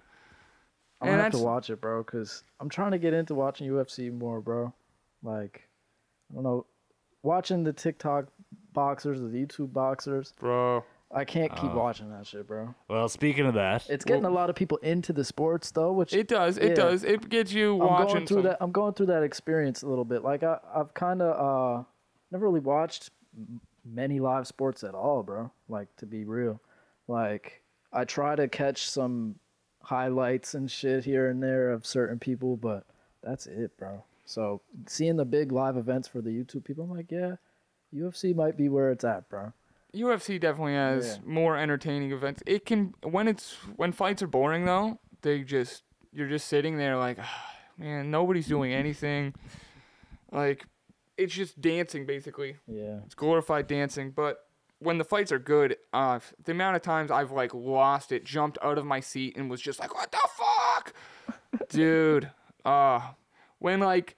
I'm gonna have to watch it, bro, because I'm trying to get into watching UFC more, bro. Like, I don't know, watching the TikTok boxers, the YouTube boxers. Bro. I can't keep watching that shit, bro. Well, speaking of that, It's getting a lot of people into the sports though, which It does. It Yeah. does. It gets you I'm watching. going through some- that. I'm going through that experience a little bit. Like I, I've kind of uh, never really watched many live sports at all, bro. Like to be real, like I try to catch some highlights and shit here and there of certain people, but that's it, bro. So seeing the big live events for the YouTube people, I'm like, yeah, UFC might be where it's at, bro. UFC definitely has Yeah. more entertaining events. It can when it's when fights are boring though, they just you're just sitting there like, "Ah, man, nobody's doing anything. Like it's just dancing basically. Yeah, It's glorified dancing, but when the fights are good, uh, the amount of times I've like lost it, jumped out of my seat, and was just like, "What the fuck, dude?" Uh, when like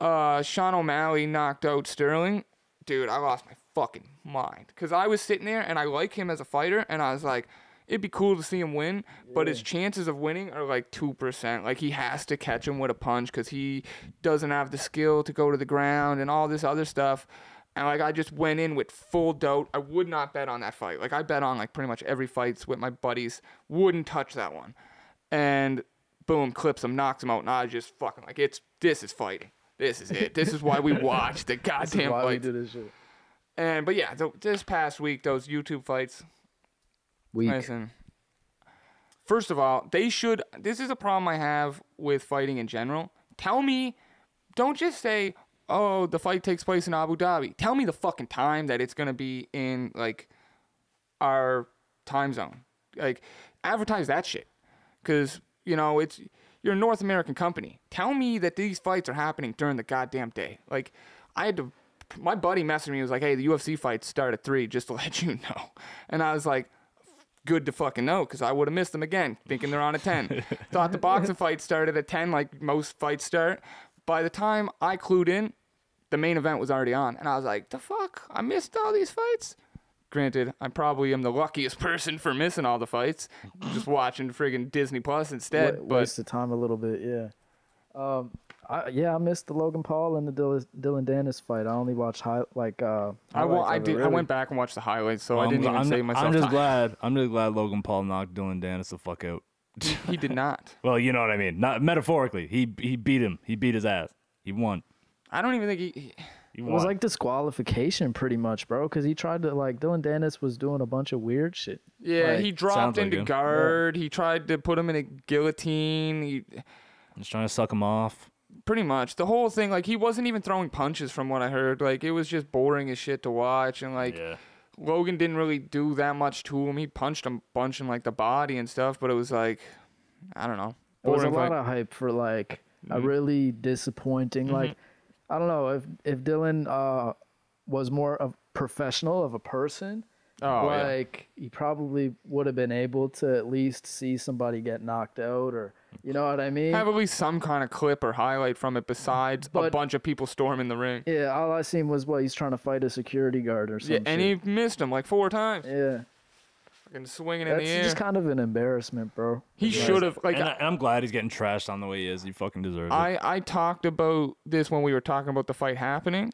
uh Sean O'Malley knocked out Sterling, dude, I lost my fucking mind because I was sitting there and I like him as a fighter, and I was like. It'd be cool to see him win, but his chances of winning are like 2%. Like, he has to catch him with a punch because he doesn't have the skill to go to the ground and all this other stuff. And like I just went in with full doubt. I would not bet on that fight. Like I bet on like pretty much every fights with my buddies. Wouldn't touch that one. And boom, clips him, knocks him out, and I just fucking like it's this is fighting. This is it. This is why we watch the goddamn why we do this shit. And but yeah, th- this past week those YouTube fights. Week. Listen. First of all, they should. This is a problem I have with fighting in general. Tell me, don't just say, "Oh, the fight takes place in Abu Dhabi." Tell me the fucking time that it's gonna be in like our time zone. Like, advertise that shit, because you know it's you're a North American company. Tell me that these fights are happening during the goddamn day. Like, I had to. My buddy messaged me. He was like, "Hey, the UFC fights start at three, just to let you know." And I was like, good to fucking know because I would have missed them again, thinking they're on a 10. Thought the boxing fight started at 10, like most fights start. By the time I clued in, the main event was already on. And I was like, the fuck? I missed all these fights? Granted, I probably am the luckiest person for missing all the fights, just watching friggin' Disney Plus instead. Wa- but waste of time a little bit, yeah. Um, I, yeah, I missed the Logan Paul and the Dylan, Dillon Danis fight. I only watched high, like uh. I, wa- highlights I of it, did. I went back and watched the highlights, so I I'm didn't gl- even I'm, save myself. I'm just time. glad. I'm just glad Logan Paul knocked Dillon Danis the fuck out. he did not. Well, you know what I mean. Not metaphorically. He he beat him. He beat his ass. He won. I don't even think he. he He It won. was like disqualification, pretty much, bro. Because he tried to like Dillon Danis was doing a bunch of weird shit. Yeah, Like, he dropped sounds like into him. guard. He tried to put him in a guillotine. He, was trying to suck him off. pretty much the whole thing. Like he wasn't even throwing punches, from what I heard. Like it was just boring as shit to watch. And like yeah. Logan didn't really do that much to him. He punched him, a bunch in like the body and stuff. But it was like, I don't know. It was a Boring lot fight. of hype for like a Mhm. really disappointing. Like I don't know if if Dillon uh was more of professional of a person. Oh yeah. like he probably would have been able to at least see somebody get knocked out or you know what I mean? Have at least some kind of clip or highlight from it besides a bunch of people storming the ring. yeah, all I seen was what he's trying to fight a security guard or something. Yeah, and he missed him like four times. Yeah. Fucking swinging in That's the air. just kind of an embarrassment, bro. he should have like and, I, am glad he's getting trashed on the way he is. He fucking deserves it. I, I talked about this when we were talking about the fight happening.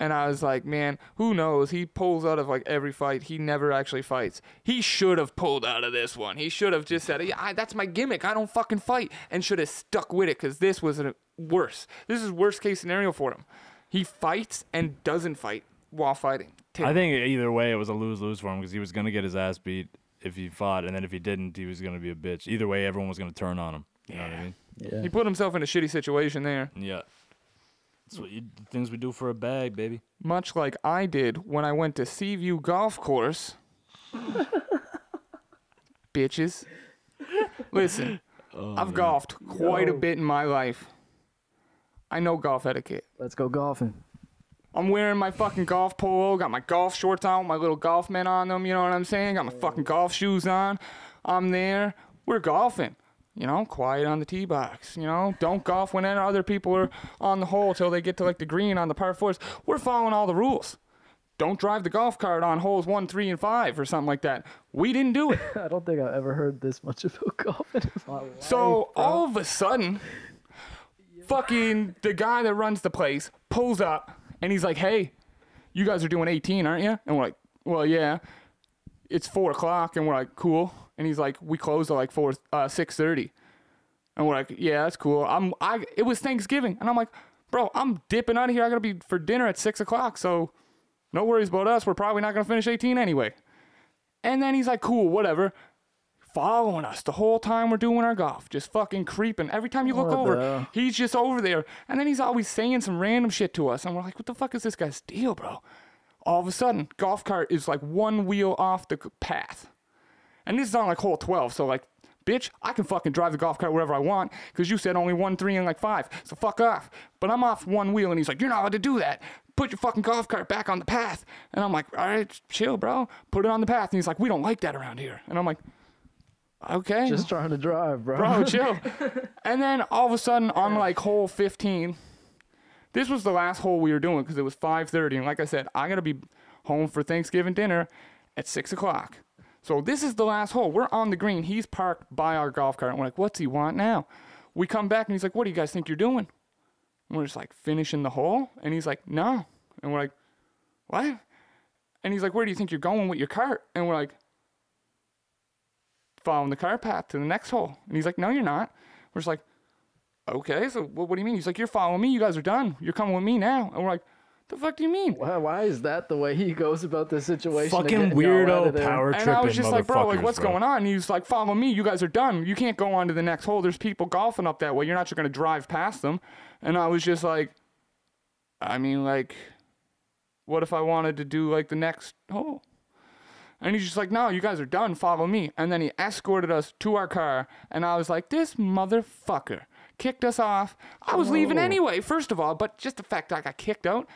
And I was like, man, who knows? He pulls out of like every fight. He never actually fights. He should have pulled out of this one. He should have just said, yeah, I, that's my gimmick. I don't fucking fight. And should have stuck with it because this was a, worse. This is worst case scenario for him. He fights and doesn't fight while fighting. I think either way, it was a lose lose for him because he was gonna get his ass beat if he fought, and then if he didn't, he was gonna be a bitch. Either way, everyone was gonna turn on him. You know what I mean? Yeah. he put himself in a shitty situation there. Yeah. That's what you, things we do for a bag, baby. much like I did when I went to Seaview Golf Course. Bitches. Listen, oh, I've golfed quite a bit in my life. I know golf etiquette. Let's go golfing. I'm wearing my fucking golf polo, got my golf shorts on, with my little golf men on them, you know what I'm saying? Got my fucking golf shoes on. I'm there. We're golfing. You know, quiet on the tee box. You know, don't golf when other people are on the hole till they get to like the green on the par fours. We're following all the rules. Don't drive the golf cart on holes one, three, and five or something like that. We didn't do it. I don't think I've ever heard this much about golfing in my life. So bro. all of a sudden, fucking the guy that runs the place pulls up and he's like, "Hey, you guys are doing 18, aren't you?" And we're like, "Well, yeah." It's four o'clock, and we're like, "Cool." And he's like, "We close at like four, uh, six thirty. And we're like, "Yeah, that's cool." I'm, I, it was Thanksgiving, and I'm like, "Bro, I'm dipping out of here. I gotta be for dinner at six o'clock, so no worries about us. We're probably not gonna finish 18 anyway." And then he's like, "Cool, whatever." Following us the whole time we're doing our golf, just fucking creeping. Every time you look What over, the he's just over there. And then he's always saying some random shit to us. And we're like, what the fuck is this guy's deal, bro? All of a sudden, golf cart is like one wheel off the path. And this is on like hole 12. So, like, bitch, I can fucking drive the golf cart wherever I want because you said only one, three, and like five. So fuck off. But I'm off one wheel and he's like, you're not allowed to do that. Put your fucking golf cart back on the path. And I'm like, all right, chill, bro. Put it on the path. And he's like, we don't like that around here. And I'm like, okay. Just trying to drive, bro. bro, chill. and then all of a sudden, on like hole 15, this was the last hole we were doing because it was 5:30, and like I said, I gotta be home for Thanksgiving dinner at six o'clock. So this is the last hole. We're on the green. He's parked by our golf cart. And we're like, what's he want now? We come back and he's like, what do you guys think you're doing? And we're just like finishing the hole, and he's like, no. And we're like, what? And he's like, where do you think you're going with your cart? And we're like, following the car path to the next hole. And he's like, no, you're not. We're just like, okay, so what, what do you mean? He's like, you're following me. You guys are done. You're coming with me now. And we're like, the fuck do you mean? Why, why is that the way he goes about this situation? Fucking getting y'all out weirdo of there? power And I was just like, bro, like, what's bro. going on? And he's like, follow me. You guys are done. You can't go on to the next hole. There's people golfing up that way. You're not just going to drive past them. And I was just like, I mean, like, what if I wanted to do like the next hole? And he's just like, no, you guys are done. Follow me. And then he escorted us to our car. And I was like, this motherfucker kicked us off. I was leaving anyway, first of all, but just the fact that I got kicked out,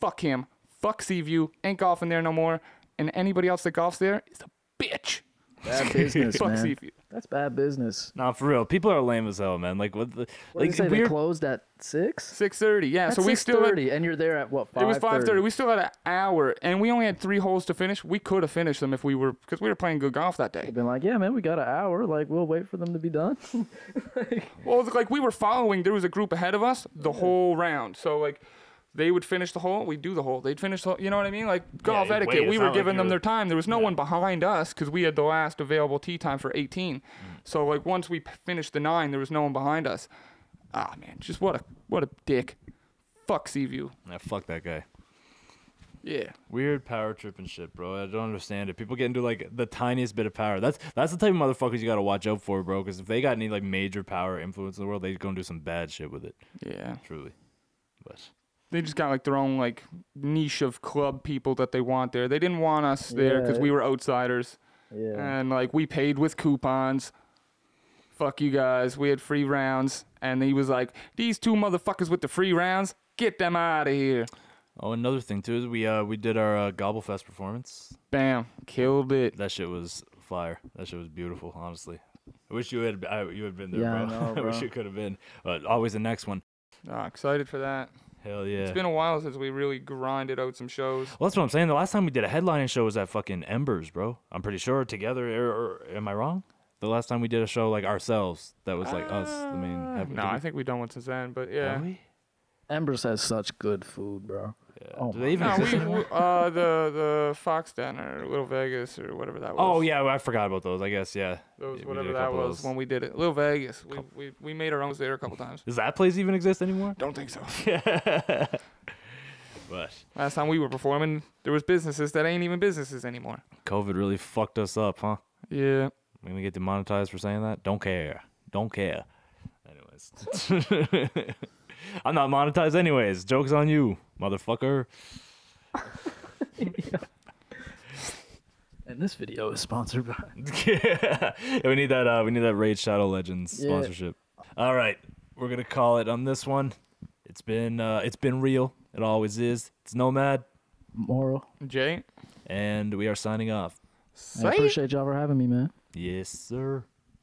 fuck him. Fuck Seaview. Ain't golfing there no more. And anybody else that golfs there is a bitch. Bad business, man. That's bad business. Nah, for real. People are lame as hell, man. Like what? The, What like you say? They closed at six. Six thirty, yeah. At so we still had, and you're there at what? it was five thirty. We still had an hour, and we only had three holes to finish. We could have finished them if we were because we were playing good golf that day. They've been like, yeah, man, we got an hour. Like, we'll wait for them to be done. like, Well, it's like we were following. There was a group ahead of us the whole round. So like, they would finish the hole, we'd do the hole. They'd finish the, hole, you know what I mean? Like golf you etiquette. wait. We were not like giving them their time. There was no one behind us because we had the last available tee time for 18. So like once we p- finished the nine, there was no one behind us. Ah man, just what a what a dick. Fuck Seaview. Nah, fuck that guy. Yeah. Weird power tripping shit, bro. I don't understand it. People get into like the tiniest bit of power. That's that's the type of motherfuckers you gotta watch out for, bro. Because if they got any like major power influence in the world, they're gonna do some bad shit with it. Yeah. Truly. But They just got like their own like niche of club people that they want there. They didn't want us there because Yeah. we were outsiders. yeah. and like we paid with coupons. Fuck you guys. We had free rounds, and he was like, "These two motherfuckers with the free rounds, get them out of here." oh, another thing too is we uh we did our uh, Gobblefest performance. Bam, killed it. That shit was fire. That shit was beautiful. Honestly, I wish you had I, you had been there, Yeah, I bro. know, I wish bro. you could have been. But always the next one. Ah, excited for that. Hell yeah. It's been a while since we really grinded out some shows. well, that's what I'm saying. The last time we did a headlining show was at fucking Embers, bro. I'm pretty sure together. Or, or am I wrong? The last time we did a show like ourselves, that was like us. I mean, Uh, no, did I think we've done one since then, but have yeah. we? Embers has such good food, bro. Yeah. Oh Do they even No, exist we, anymore? uh the the Fox Den or Little Vegas or whatever that was. Oh yeah, well, I forgot about those. I guess yeah. those Yeah, we whatever that was when we did it. Little Vegas. We, we we made our own there a couple times. Does that place even exist anymore? Don't think so. but Last time we were performing, there was businesses that ain't even businesses anymore. COVID really fucked us up, huh? Yeah. We gonna get demonetized for saying that? Don't care. Don't care. Anyways. I'm not monetized anyways. Joke's on you, motherfucker. And this video is sponsored by. yeah, we need that uh we need that Raid Shadow Legends Yeah. sponsorship. All right. We're gonna call it on this one. It's been uh it's been real. It always is. It's Nomad, Moral. Jay. and we are signing off. I appreciate y'all for having me, man. Yes, sir.